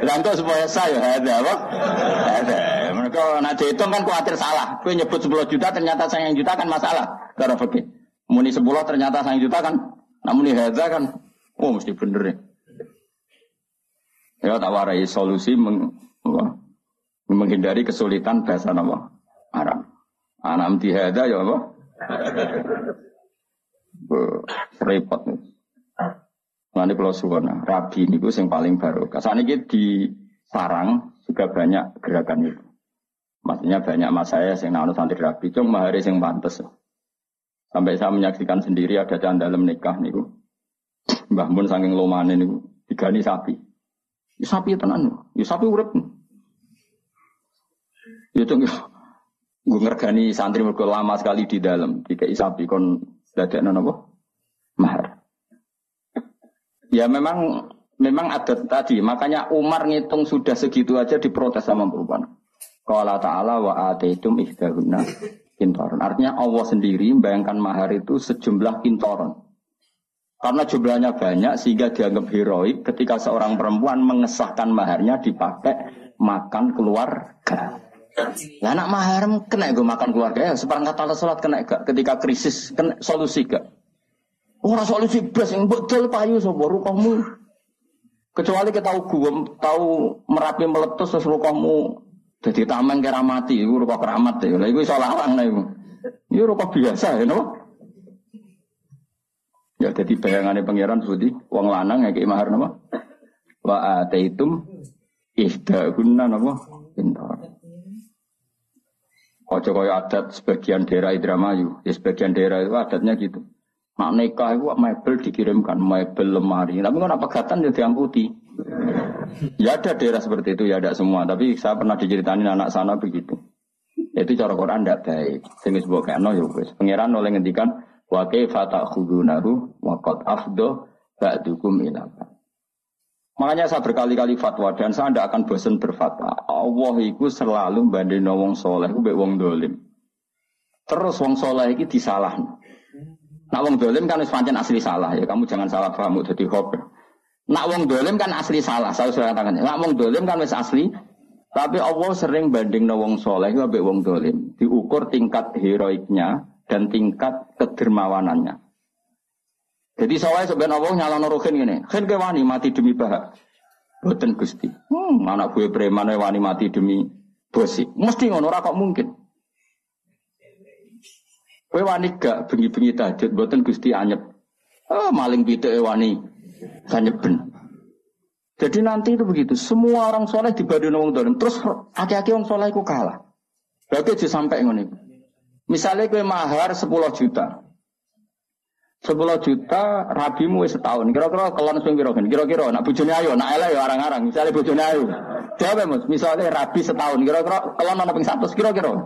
Lanto supaya saya ada apa? Ada. Mereka nak dihitung kan khawatir salah. Kue nyebut 10 juta ternyata sayang juta kan masalah. Karena fakir. Muni 10 ternyata sayang juta kan. Namun ini hadza kan. Oh mesti bener ya. Ya tak warai solusi meng, menghindari kesulitan bahasa nama Arab. Anam dihada ya apa? repot nih. Nanti kalau suwana, rabi ini yang paling baru. Saat ini di sarang juga banyak gerakan itu. Maksudnya banyak mas saya yang nanu santri rabi, cuma mahari yang pantas. Sampai saya menyaksikan sendiri ada dalam nikah nih, Mbah Mun saking lomane nih, digani sapi. Ya sapi tenan, ya sapi urip. Ya cung, gue ngergani santri mergo lama sekali di dalam, tiga sapi kon dadak apa? Mahar. Ya memang memang ada tadi, makanya Umar ngitung sudah segitu aja diprotes sama perempuan. Qala ta'ala wa ataitum ihdahunna kintoron. Artinya Allah sendiri membayangkan mahar itu sejumlah kintoron. Karena jumlahnya banyak sehingga dianggap heroik ketika seorang perempuan mengesahkan maharnya dipakai makan keluarga. Ya anak mahar kena gue makan keluarga ya seperangkat alat sholat kena gak ketika krisis kena solusi gak Orang solusi blas yang betul payu sobo kamu. Kecuali kita tahu gue tahu merapi meletus terus kamu jadi taman kira mati, itu rupa keramat ya. Lah itu salah orang lah itu. Itu rupa biasa ya, no? Ya jadi bayangannya pangeran Budi, uang lanang ya kayak mahar nama. Wa ataitum guna nama pintar. Ojo kaya adat sebagian daerah Indramayu, ya sebagian daerah itu adatnya gitu. Nak nikah itu mebel dikirimkan, mebel lemari. Tapi kan apa pegatan ya diangkuti. Ya ada daerah seperti itu, ya ada semua. Tapi saya pernah diceritain anak sana begitu. Itu cara Quran tidak baik. Sehingga sebuah kano ya wis. Pangeran oleh ngendikan wa kaifa ta'khudunahu wa qad afdo ba'dukum Makanya saya berkali-kali fatwa dan saya tidak akan bosan berfatwa. Allah itu selalu banding wong soleh, itu wong dolim. Terus wong soleh itu disalah. Nak wong dolim kan pancen asli salah ya. Kamu jangan salah paham jadi hobi. Nak wong dolim kan asli salah. Saya sudah katakan. Nak wong dolim kan wis asli. Tapi Allah sering banding wong soleh ambek wong dolim. Diukur tingkat heroiknya dan tingkat kedermawanannya. Jadi soalnya sebenarnya Allah nyala nuruhin gini. Kan wani mati demi bahak. Boten gusti. Hmm, anak gue preman wani mati demi bosi. Mesti ngono kok mungkin. Kowe wani gak bengi-bengi tahajud mboten Gusti anyep. Oh, maling pitik wani ben. Jadi nanti itu begitu, semua orang soleh dibanding wong dolim. Terus aki-aki wong soleh itu kalah. Berarti aja sampai ngono Misalnya kowe mahar 10 juta. 10 juta rabimu setahun. Kira-kira kelon sing piro Kira-kira nak bojone ayo, nak elek ya arang-arang. Misalnya bojone ayo. Jawab ya, Mas. Misalnya rabi setahun. Kira-kira kelon ana ping 100 kira-kira.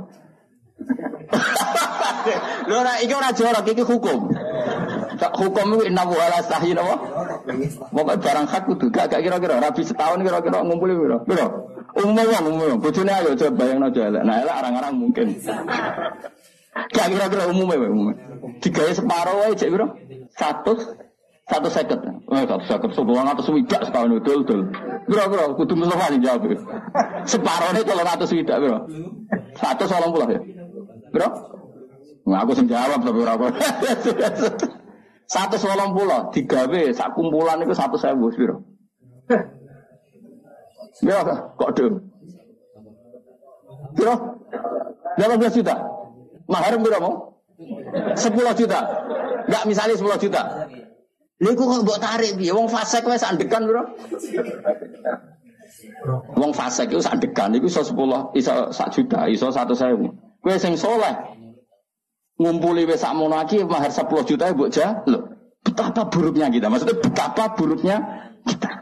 Lho ora iki ora jorok iki hukum. Hukum inna wa ala sahih napa? Pokoke barang hak kudu gak kira-kira rabi setahun kira-kira ngumpuli piro? Piro? Umum wong umum. Bojone ayo coba bayangno aja elek. Nah elek arang-arang mungkin. Gak kira-kira umum wae umum. Digawe separo wae cek piro? 100 satu seket, eh satu seket, sepuluh ratus widak setahun itu, betul. Bro, bro, kudu Mustafa nih jawab. Separuh ini kalau ratus widak, bro. Satu soal pulau ya. Bro? Nah, aku sing jawab tapi ora Satu solong pulau, tiga B, sak kumpulan itu satu sewu, biro. Ya, kok dong? Biro? 18 juta? Mahar berapa mau? 10 juta. Enggak misalnya 10 juta. Lha kok mbok tarik piye? Wong fasik wis andekan, Bro. Wong fasik iku sandegan iku iso 10, iso 1 juta, iso 100.000. Kowe sing soleh ngumpuli wis sakmono iki mahar 10 juta mbok jaluk. Betapa buruknya kita. Maksudnya betapa buruknya kita.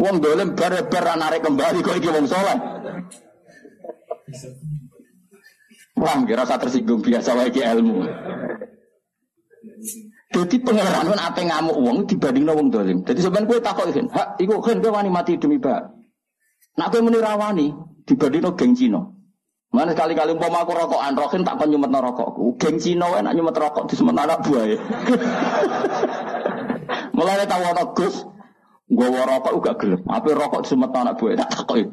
Wong dolim bar-bar narik kembali kok iki wong soleh. Wah, kira saya tersinggung biasa wae ilmu. Jadi pangeran kan apa ngamuk uang dibanding wong dolim. Jadi sebenarnya gue takut kan, hak, iku kan gue wani mati demi bak. Nak gue menirawani dibanding geng Cino. Mana sekali-kali umpama aku rokokan, rokin tak kon rokokku. Geng Cino nak nyumet rokok di semen anak buah ya. Mulai tahu orang Gus, gue rokok juga gelap. Apa rokok semen anak buah tak takut.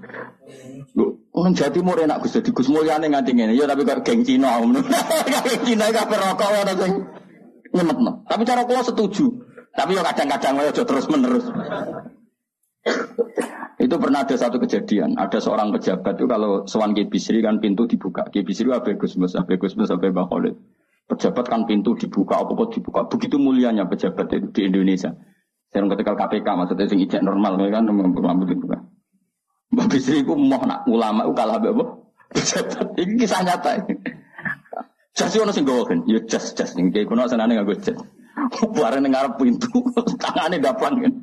Orang Jawa Timur enak Gus, jadi Gus Mulyane nganti ngene. Ya tapi kok geng Cina. Geng Cina kabeh rokok ana sing nyemetno. Tapi cara kula setuju. Tapi ya kadang-kadang aja terus menerus. itu pernah ada satu kejadian. Ada seorang pejabat itu kalau sewan Bisri kan pintu dibuka. Bisri apa Gus Mus, apa Gus Mus, apa Khalid. Pejabat kan pintu dibuka, apa apa dibuka. Begitu mulianya pejabat itu di Indonesia. Saya ketika KPK maksudnya sing ijek normal kan rambut dibuka. Mbak Bisri itu mau nak ulama itu kalah apa? Ini kisah nyata. Jas itu sing gawa kan, ya jas jas ning kayak kuno senane gue jas. Bareng ning pintu, tangane dapan kan.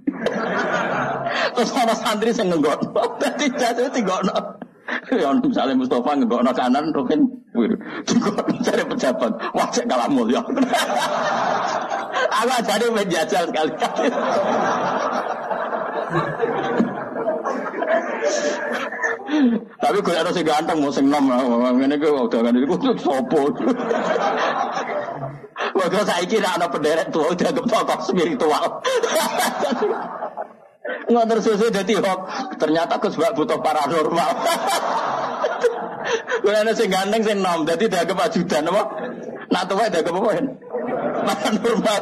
Terus ana santri sing nggok. Dadi jas itu tinggono. Ya misalnya Mustafa nggokno kanan, Rukin tinggono cari pejabat. Cek kalah mulia. Aku jadi menjajal sekali-kali. Tapi gue harus ganteng mau sing nom ngene ku udah kan iku sopo. Wah kok saiki nek ana penderet tua udah tokoh spiritual. Nggak tersusun jadi hok. Ternyata aku sebab butuh paranormal. Gue ada sing ganteng sing nom, jadi dia ke ajudan apa? Nak tua dia ke apa? Paranormal.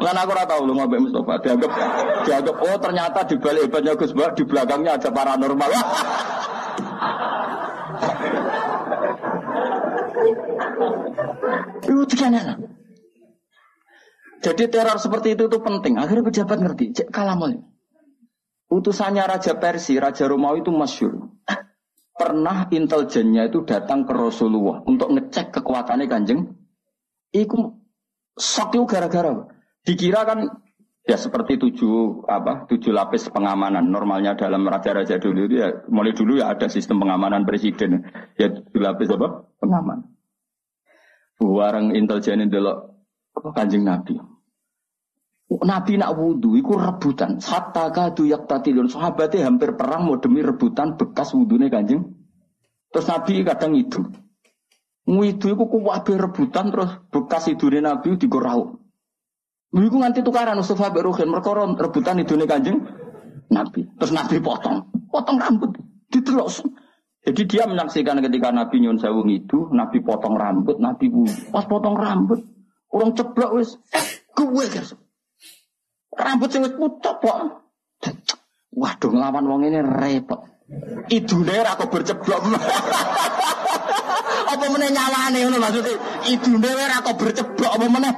Lan aku ora tahu lu ngombe Mustafa dianggap dianggap oh ternyata di balik hebatnya Gus Bah di belakangnya ada paranormal. Itu kan Jadi teror seperti itu tuh penting. Akhirnya pejabat ngerti. Cek kalamul. Utusannya Raja Persia, Raja Romawi itu masyur. Pernah intelijennya itu datang ke Rasulullah untuk ngecek kekuatannya kanjeng. Iku sok gara-gara. Dikira kan ya seperti tujuh apa tujuh lapis pengamanan. Normalnya dalam raja-raja dulu itu ya mulai dulu ya ada sistem pengamanan presiden. Ya tujuh lapis apa? Pengaman. Warang intelijen delok kanjeng nabi Nabi nak wudhu, itu rebutan. Hatta kadu yak tatilun. Sahabatnya hampir perang mau demi rebutan bekas wudhunya kanjeng. Terus Nabi kadang itu. Ngidu itu kuwabe rebutan terus bekas idune Nabi digorau. Iku nganti tukaran Mustafa bin Ruhin mereka rebutan nih Kanjeng Nabi. Terus Nabi potong, potong rambut, ditelok. Jadi dia menyaksikan ketika Nabi nyun sewu itu, Nabi potong rambut, Nabi pas potong rambut, orang ceblok wis, gue guys. Rambut sing pucuk kok. Waduh ngelawan wong ini repot. Idune ora kok berceblok. apa meneh nyawane ngono maksudnya idune ora kok berceblok apa meneh.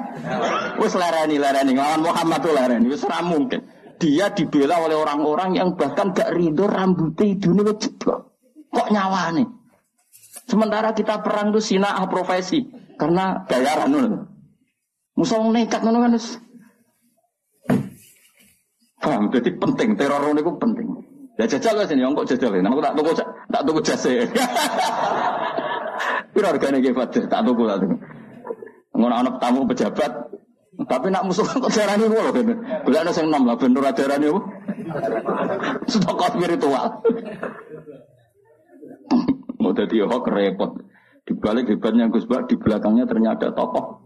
Wis lereni lereni nglawan Muhammad lereni wis ora mungkin. Dia dibela oleh orang-orang yang bahkan gak ridho rambutnya idune wis ceblok. Kok nyawane? Sementara kita perang tuh sinah profesi karena bayaran ngono. Musuh nekat ngono kan Paham? Jadi penting teror itu penting. Ya jajal lah sini, kok jajal ya. Aku tak tunggu tak tunggu jasa. Piro hargane nggih Fadil? Tak tuku tak tuku. Ngono ana tamu pejabat, tapi nak musuh kok darani ngono kene. Golek ana sing nom lah ben ora darani apa? Stok spiritual. Mau jadi hok repot. Di balik hebatnya Gus Bak, di belakangnya ternyata tokoh.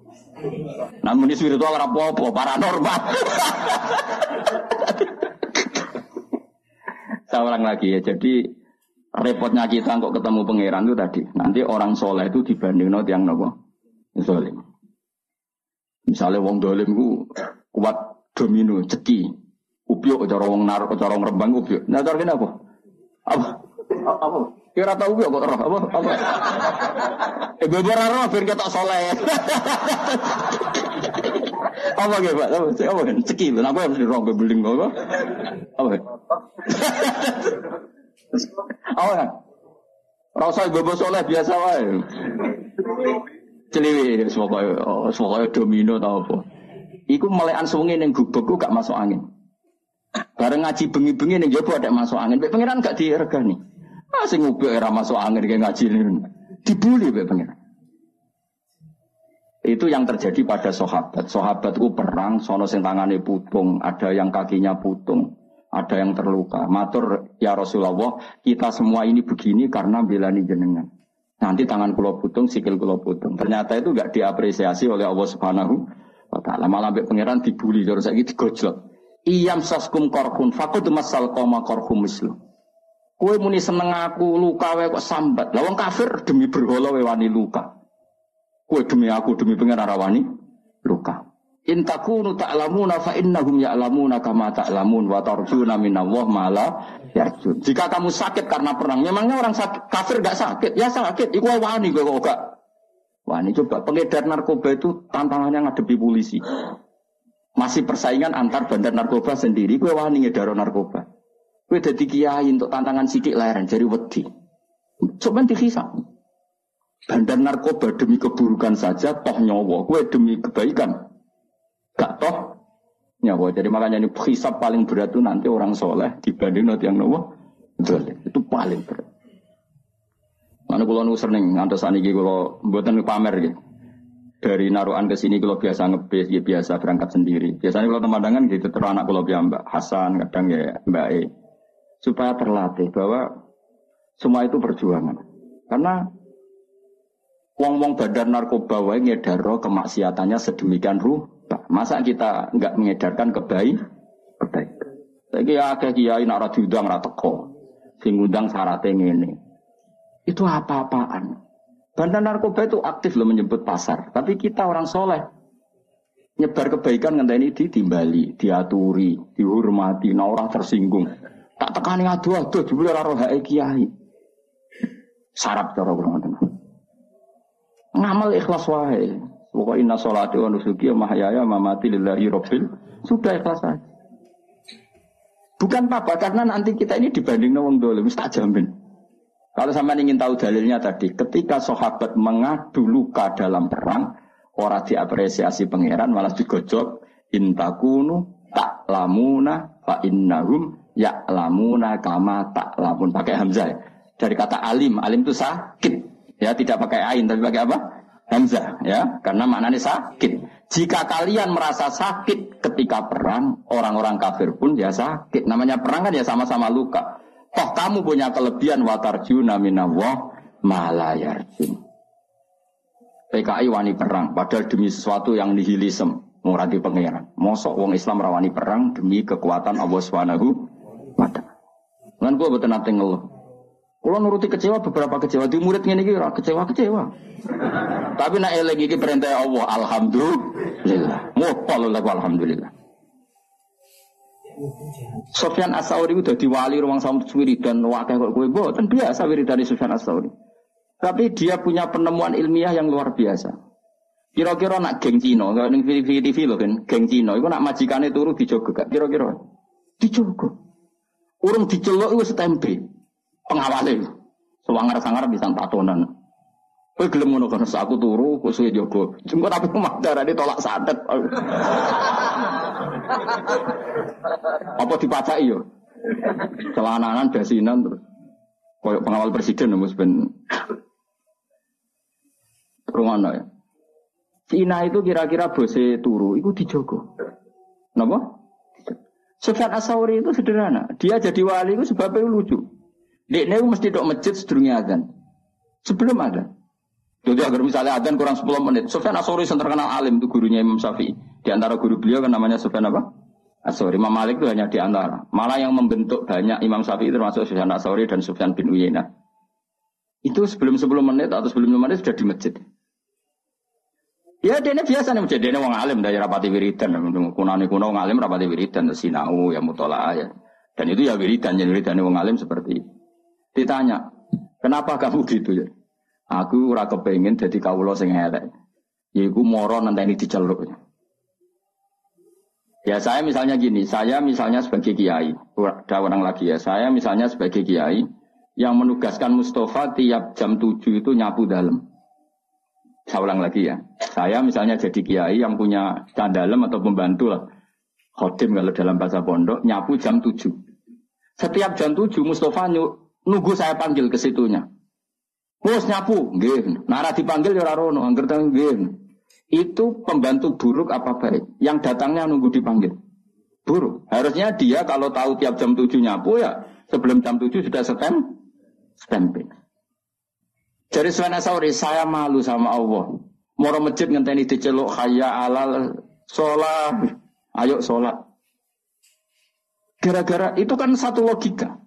Namun ini spiritual apa-apa, paranormal. Saya ulang lagi ya, jadi repotnya kita kok ketemu pangeran itu tadi. Nanti orang soleh itu dibanding no yang nopo zolim. Misalnya wong dolim ku kuat domino, ceki, upiok cara wong naruh cara wong rembang upiok. Nah cara apa? Apa? Apa? Kira tahu gak kok roh apa apa. Eh gue ora roh ben ketok soleh. apa gitu Pak? Apa apa kan? Ceki, aku yang mesti roh beling apa? Apa? Apa kan? Rasa gue soleh biasa wae. Celiwi semoga oh, semoga domino tau apa. Iku melekan sungai yang gubuk gak masuk angin. Bareng ngaji bengi-bengi ning jopo ada masuk angin. Pak pangeran gak diregani. Ah sing era masuk angin kayak ngaji. Dibully pangeran. Itu yang terjadi pada sahabat. Sahabat itu perang, sono sing tangane putung, ada yang kakinya putung, ada yang terluka. Matur ya Rasulullah, kita semua ini begini karena belani jenengan. Nanti tangan kulo putung, sikil kulo putung. Ternyata itu gak diapresiasi oleh Allah Subhanahu wa taala. Malah pangeran dibully, terus saya gitu gojlok. Iyam saskum korhun fakut masal koma korhum mislu. Kue muni seneng aku luka wae kok sambat. Lawang kafir demi berhala wae wani luka. Kue demi aku demi pengen wani luka. In takunu ta'lamuna fa innahum ya'lamuna kama ta'lamun wa tarjuna minallah mala yarjun. Jika kamu sakit karena perang, memangnya orang sakit kafir gak sakit? Ya sakit, iku wani kok gak. Wani coba pengedar narkoba itu tantangannya ngadepi polisi. Masih persaingan antar bandar narkoba sendiri. Gue wani ngedaro narkoba. Gue jadi kiai untuk tantangan sidik leren jadi wedi. Coba dihisap. Bandar narkoba demi keburukan saja toh nyawa. Gue demi kebaikan. Gak toh nyawa. Jadi makanya ini hisap paling berat itu nanti orang soleh dibanding nanti yang nawa. Itu paling berat. Mana kalau nu seneng ngantos saniki kalau buatan pamer gitu dari naruhan ke sini kalau biasa ngebis biasa berangkat sendiri. Biasanya kalau teman gitu terus anak kalau Mbak Hasan kadang ya Mbak E supaya terlatih bahwa semua itu perjuangan. Karena wong-wong badan narkoba wae ngedaro kemaksiatannya sedemikian rupa. Masa kita nggak mengedarkan kebaik kebaik. Lagi ada kiai nak diundang ra teko. Sing undang syaratnya ini. Itu apa-apaan. Bandar narkoba itu aktif loh menyebut pasar. Tapi kita orang soleh. Nyebar kebaikan ini ditimbali, diaturi, dihormati, nah orang tersinggung. Tak tekani aduh jebule ora roh kiai. Sarap cara kurang Ngamal ikhlas wae. Pokoknya inna sholati wa nusuki wa mahyaya mamati lillahi rabbil. Sudah ikhlas saja. Bukan apa karena nanti kita ini dibanding wong dolim, tak jamin. Kalau sama ingin tahu dalilnya tadi, ketika sahabat mengadu luka dalam perang, orang diapresiasi pangeran malah digojok intakunu tak lamuna fa innahum ya lamuna kama tak lamun pakai hamzah dari kata alim alim itu sakit. Ya tidak pakai ain tapi pakai apa? Hamzah ya. Karena maknanya sakit. Jika kalian merasa sakit ketika perang orang-orang kafir pun ya sakit. Namanya perang kan ya sama-sama luka. Toh kamu punya kelebihan watarjuna minallah malayarjun. PKI wani perang, padahal demi sesuatu yang nihilisme, ngurati pangeran. Mosok wong Islam rawani perang demi kekuatan Allah Subhanahu wa taala. Lan gue betul nanti ngeluh. Kalau nuruti kecewa beberapa kecewa di murid ini kira kecewa kecewa. Tapi nak lagi perintah Allah, alhamdulillah. Lagu alhamdulillah. Sofyan Asauri udah diwali ruang sama wiridan wakil kok gue boten biasa wiridan Sofyan Asauri. Tapi dia punya penemuan ilmiah yang luar biasa. Kira-kira nak geng Cino, kalau ning TV TV kan, geng Cino, itu nak majikannya turu dijogo gak? Kira-kira dijogo. Urung dicelok itu setempe. Pengawalnya. Sewangar-sangar bisa tatonan. Kowe gelem ngono kan aku turu kok suwe. Jengko tapi darah ditolak santet. Apa dipacai yo? Celananan basinan terus. Koyok pengawal presiden mus ben Rumana ya. Cina itu kira-kira bose turu, itu dijogo. Napa? Sufyan Asauri itu sederhana. Dia jadi wali itu sebabnya lucu. Dia mesti dok masjid sedurungnya adzan. Sebelum ada. Jadi agar misalnya adzan kurang 10 menit. Sufyan Asori yang terkenal alim itu gurunya Imam Syafi'i. Di antara guru beliau kan namanya Sufyan apa? Asori. Imam Malik itu hanya di antara. Malah yang membentuk banyak Imam Syafi'i termasuk Sufyan Asori dan Sufyan bin Uyainah. Itu sebelum 10 menit atau sebelum 5 menit sudah di masjid. Ya dia biasa nih masjid. Dia wong alim dari rapati wiridan. Kunani kuno wong alim rapati wiridan. Sinau ya mutola'ah ya. Dan itu ya wiridan. Jadi wiridan wong alim seperti itu. Ditanya, Kenapa kamu gitu ya? Aku ora kepengin dadi kawula sing elek. Yaiku moro nenteni diceluk. Ya saya misalnya gini, saya misalnya sebagai kiai, ada orang lagi ya, saya misalnya sebagai kiai yang menugaskan Mustafa tiap jam 7 itu nyapu dalam. Saya ulang lagi ya, saya misalnya jadi kiai yang punya candalem atau pembantu lah, khodim kalau dalam bahasa pondok, nyapu jam 7. Setiap jam 7 Mustafa nunggu saya panggil ke situnya. Mus nyapu, nggih. Nara dipanggil ya rono, angger nggih. Itu pembantu buruk apa baik? Yang datangnya nunggu dipanggil. Buruk. Harusnya dia kalau tahu tiap jam 7 nyapu ya sebelum jam 7 sudah setem stempel. Jadi Suwana Sauri, saya malu sama Allah. Moro masjid ngenteni diceluk khaya alal sholat. Ayo sholat. Gara-gara itu kan satu logika.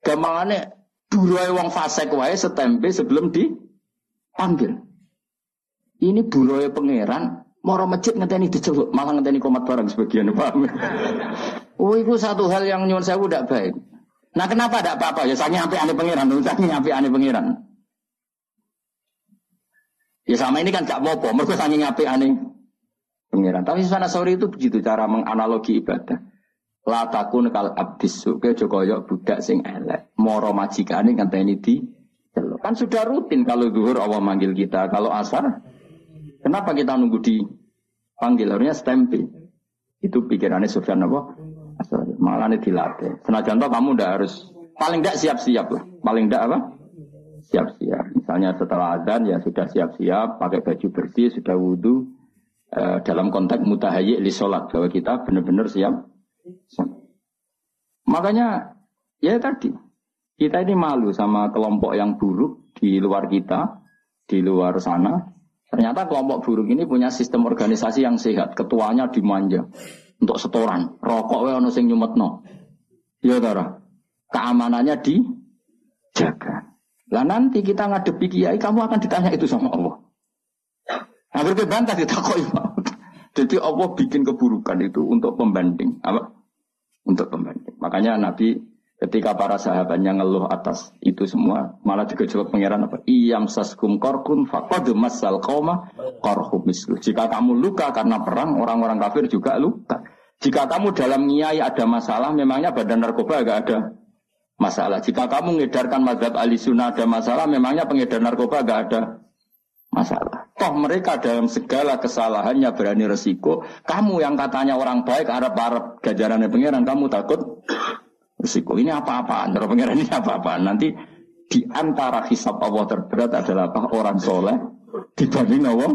Gampangannya buruai wong fasek wae setempe sebelum dipanggil. Ini buruai pangeran, moro masjid ngenteni diceluk, malah ngenteni komat barang sebagian paham. oh, itu satu hal yang nyuwun saya udah baik. Nah kenapa tidak apa-apa? Ya saking api aneh pangeran, saking api aneh pangeran. Ya sama ini kan gak apa-apa, mereka saking api aneh pangeran. Tapi sana sore itu begitu cara menganalogi ibadah. La takun kal abdis suke jokoyo budak sing elek. Moro majikane ngenteni di Kan sudah rutin kalau zuhur Allah manggil kita. Kalau asar, kenapa kita nunggu di panggil? Harusnya stempel. Itu pikirannya Sufyan apa? Malah ini dilatih. Senajan kamu udah harus paling tidak siap-siap lah. Paling tidak apa? Siap-siap. Misalnya setelah adzan ya sudah siap-siap, pakai baju bersih, sudah wudhu. Eh, dalam konteks mutahayi li sholat bahwa kita benar-benar siap Makanya ya tadi kita ini malu sama kelompok yang buruk di luar kita, di luar sana. Ternyata kelompok buruk ini punya sistem organisasi yang sehat. Ketuanya dimanja untuk setoran. Rokok we ono sing nyumetno. Ya. Keamanannya dijaga. Lah nanti kita ngadepi kiai kamu akan ditanya itu sama Allah. Agar bantah ditakoi. Jadi Allah bikin keburukan itu untuk pembanding. Apa? untuk pembanding. Makanya Nabi ketika para sahabatnya ngeluh atas itu semua malah digejolak pangeran apa iyam saskum korkun fakad masal koma korhum jika kamu luka karena perang orang-orang kafir juga luka jika kamu dalam ngiai ada masalah memangnya badan narkoba agak ada masalah jika kamu mengedarkan madhab ali sunnah ada masalah memangnya pengedar narkoba agak ada masalah toh mereka dalam segala kesalahannya berani resiko. Kamu yang katanya orang baik, Arab-Arab gajarannya pangeran, kamu takut resiko. Ini apa-apaan? Terus pangeran ini apa-apaan? Nanti di antara hisap Allah terberat adalah apa? Orang soleh dibanding Allah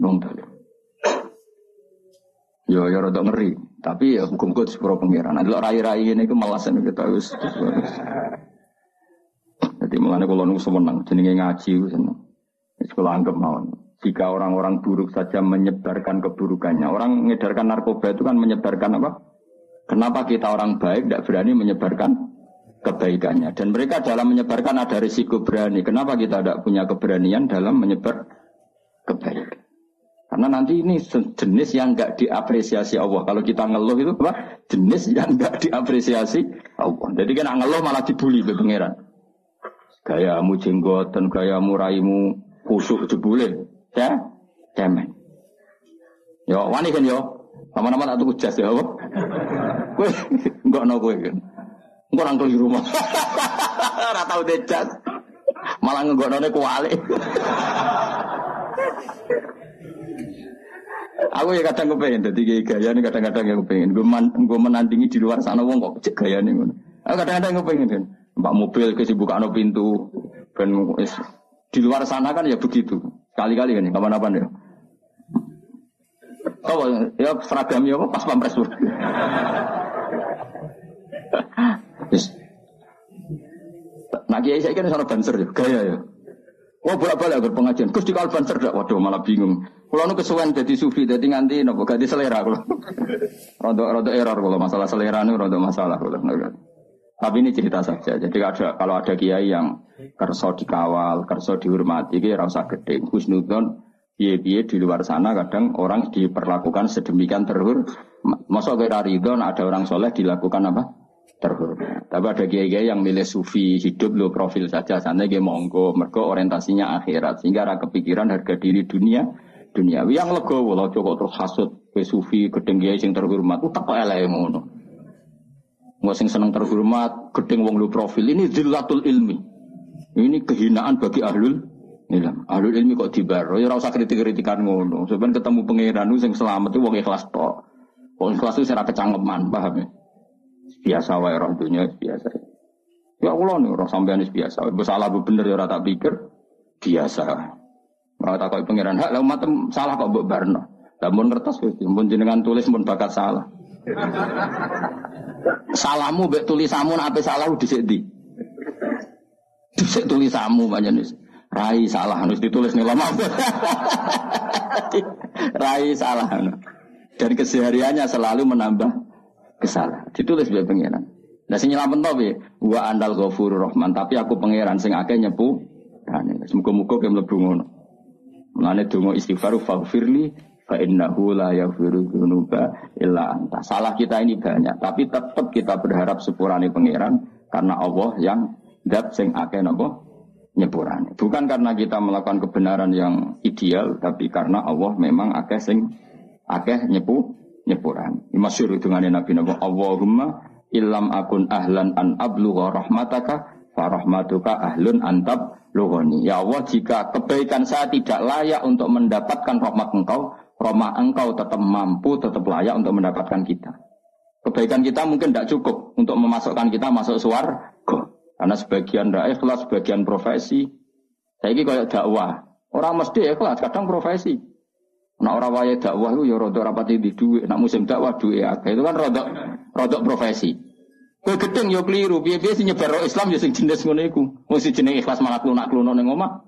nong Yo yo rada ngeri, tapi ya hukum kut sepuro pangeran. Adalah rai-rai ini kemalasan kita harus. Jadi mengenai kalau nunggu semenang, jenenge ngaji seneng. Sekolah anggap mau. Jika orang-orang buruk saja menyebarkan keburukannya. Orang mengedarkan narkoba itu kan menyebarkan apa? Kenapa kita orang baik tidak berani menyebarkan kebaikannya? Dan mereka dalam menyebarkan ada risiko berani. Kenapa kita tidak punya keberanian dalam menyebar kebaikan? Karena nanti ini jenis yang nggak diapresiasi Allah. Kalau kita ngeluh itu apa? Jenis yang nggak diapresiasi Allah. Jadi kan ngeluh malah dibully ke pangeran. Gayamu jenggotan, gayamu raimu kusuk jebule. Ya, cemen. Yo, wani kan yo. Nama-nama tak tuku jas ya, apa? Kowe enggak no kowe kan. Engko nang di rumah. Ora tau jas. Malah nggoknone kuali. Aku ya kadang kepengen jadi gaya nih kadang-kadang yang kepengen gue man, gue menandingi di luar sana wong kok cek gaya nih Aku kadang-kadang kepengen kan, mbak mobil kesibukan pintu, ben di luar sana kan ya begitu. Kali-kali kan, kapan-kapan ya. Oh, ya seragam ya pas pampres. Nah kiai saya kan sana banser ya, gaya ya. Oh bolak-balik agar pengajian. Gus di kal banser dak, waduh malah bingung. Kalau nu kesuwen jadi sufi, jadi nganti nopo ganti selera kalau. rondo rondo error kalau masalah selera nu rondo masalah kalau. Tapi ini cerita saja. Jadi ada kalau ada kiai yang kerso dikawal, kerso dihormati, kira rasa gede. Husnudon, biye-biye di luar sana kadang orang diperlakukan sedemikian terhur. Masa kira ridon ada orang soleh dilakukan apa? terhormat. Tapi ada kiai yang milih sufi hidup lo profil saja sana dia monggo mereka orientasinya akhirat sehingga ada kepikiran harga diri dunia dunia. Yang legowo lo cukup terus hasut ke sufi gedeng kiai sing terhormat. Utak kok elek ngono. Nggak sing seneng terhormat gedeng wong lo profil ini zillatul ilmi. Ini kehinaan bagi ahlul ilm. Ahlul ilmi kok dibaro ya usah kritik-kritikan ngono. Sebenarnya ketemu pangeran sing selamat itu wong ikhlas tok. Wong ikhlas itu secara kecangkeman, paham ya? biasa wae roh dunia biasa. Ya Allah nih roh sampean biasa. Bersalah bener ya tak pikir biasa. Ora tak kok pangeran hak lah umat salah kok mbok barno. Lah mun ngertos wis mun jenengan tulis mun bakat salah. Salahmu mbek tulisamu ape salah dhisik ndi? Dhisik tulisamu panjenengan wis. Rai salah harus ditulis nih lama. Rai salah. Dan kesehariannya selalu menambah kesalahan. Ditulis biar pangeran. Nah sing nyelamet to piye? Wa andal ghafurur rahman, tapi aku pangeran sing akeh nyepu. Semoga-moga ke mlebu ngono. Mulane donga istighfar faghfirli fa innahu la yaghfiru dzunuba illa anta. Salah kita ini banyak, tapi tetap kita berharap sepurane pangeran karena Allah yang zat sing akeh napa nyepurane. Bukan karena kita melakukan kebenaran yang ideal, tapi karena Allah memang akeh sing akeh nyepu nyepuran. Masyur dengan Nabi Nabi Allahumma illam akun ahlan an ablugha rahmataka farahmatuka ahlun antab lughani. Ya Allah, jika kebaikan saya tidak layak untuk mendapatkan rahmat engkau, rahmat engkau tetap mampu, tetap layak untuk mendapatkan kita. Kebaikan kita mungkin tidak cukup untuk memasukkan kita masuk suar. Karena sebagian tidak ikhlas, sebagian profesi. Saya ini kayak dakwah. Orang mesti ikhlas, kadang profesi. Nah orang waya dakwah itu ya rodok rapati di duit. Nak musim dakwah duit akeh itu kan rodok rodok profesi. Kue gedeng yo keliru. Biar biar sih nyebar Islam ya sing jenis ngono iku. Mesti jenis ikhlas malah klunak kluno neng omah.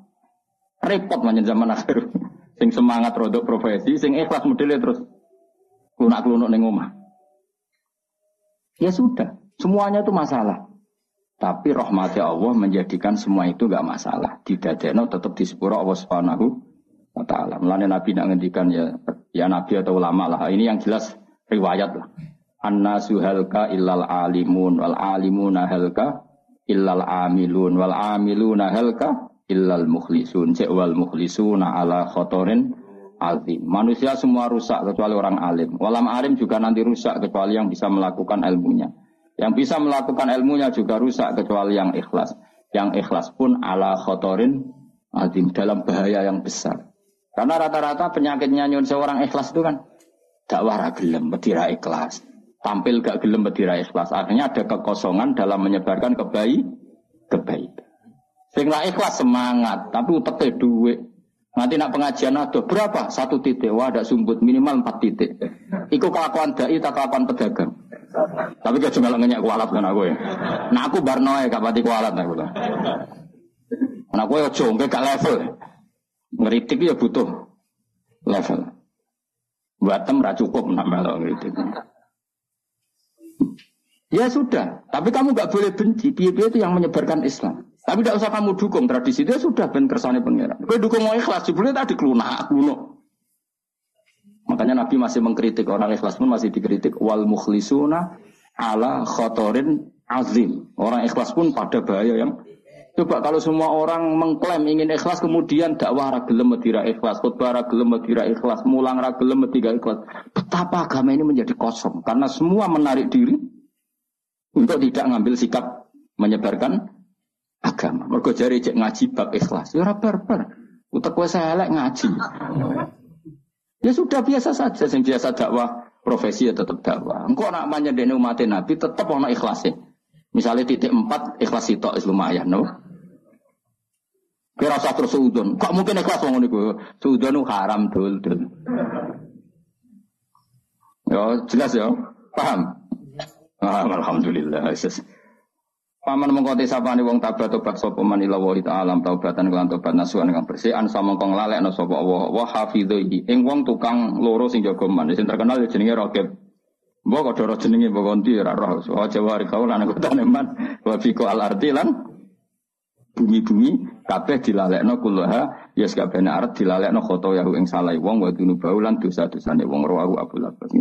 Repot manjen zaman akhir. sing semangat rodok profesi, sing ikhlas modelnya terus klunak kluno neng omah. Ya sudah, semuanya itu masalah. Tapi rahmatnya Allah menjadikan semua itu gak masalah. Tidak ada tetap di sepura Allah Subhanahu wa taala. Mulane Nabi nak ngendikan ya ya Nabi atau ulama lah. Ini yang jelas riwayat lah. Annasu halka illal alimun wal alimuna halka illal amilun wal amiluna halka illal mukhlisun. Cek wal mukhlisuna ala khotorin azim. Manusia semua rusak kecuali orang alim. Walam alim juga nanti rusak kecuali yang bisa melakukan ilmunya. Yang bisa melakukan ilmunya juga rusak kecuali yang ikhlas. Yang ikhlas pun ala khotorin azim dalam bahaya yang besar. Karena rata-rata penyakitnya nyun seorang ikhlas itu kan dakwah ra gelem bedira ikhlas. Tampil gak gelem bedira ikhlas. Akhirnya ada kekosongan dalam menyebarkan kebaik kebaikan. Sing ikhlas semangat, tapi uteke duit. Nanti nak pengajian ada berapa? Satu titik. Wah ada sumbut minimal empat titik. Iku kelakuan dai tak kelakuan pedagang. Tapi gak cuma ngenyak kualat kan aku ya. Nah aku barnoe gak pati kualat aku lah. Nah aku ya jongke gak level. Ngeritik ya butuh level. Batem ra cukup nak melok ngeritik. Ya sudah, tapi kamu nggak boleh benci. Piye-piye itu yang menyebarkan Islam. Tapi tidak usah kamu dukung tradisi itu ya sudah ben kersane pangeran. Kowe dukung mau ikhlas, jebule tadi kelunak kuno. Makanya Nabi masih mengkritik orang ikhlas pun masih dikritik wal mukhlisuna ala khotorin azim. Orang ikhlas pun pada bahaya yang Coba kalau semua orang mengklaim ingin ikhlas kemudian dakwah ragilem medira ikhlas, khutbah ragilem medira ikhlas, mulang ragilem medira ikhlas. Betapa agama ini menjadi kosong karena semua menarik diri untuk tidak ngambil sikap menyebarkan agama. Mergo jari cek ngaji bab ikhlas. Ya ora barbar. Utek kowe elek ngaji. Ya sudah biasa saja sing biasa dakwah profesi ya tetap dakwah. Engkau nak menyedeni umat Nabi tetap ono ikhlasnya. Misalnya titik empat ikhlas itu lumayan, no? Kira usah terus suudon. Kok mungkin ikhlas wong niku? Suudon haram dul dul. Ya jelas ya. Paham? Ah, alhamdulillah. Paman mengkoti sapane wong tabat tobat sapa man ila wa ta'ala taubatan kelan tobat nasuhan kang bersih an sama kong lalekno sapa Allah wa hafidhi ing wong tukang loro sing jaga man sing terkenal ya jenenge Raqib. Mbok kok ora jenenge mbok konti ora roh. Wa jawari kaulan kota man wa fiko al artilan bumi-bumi kabeh dilalekno kullaha ya kabeh arep dilalekno khoto yahu ing salah wong wa dunubau lan dosa-dosane wong rawu Abu Labas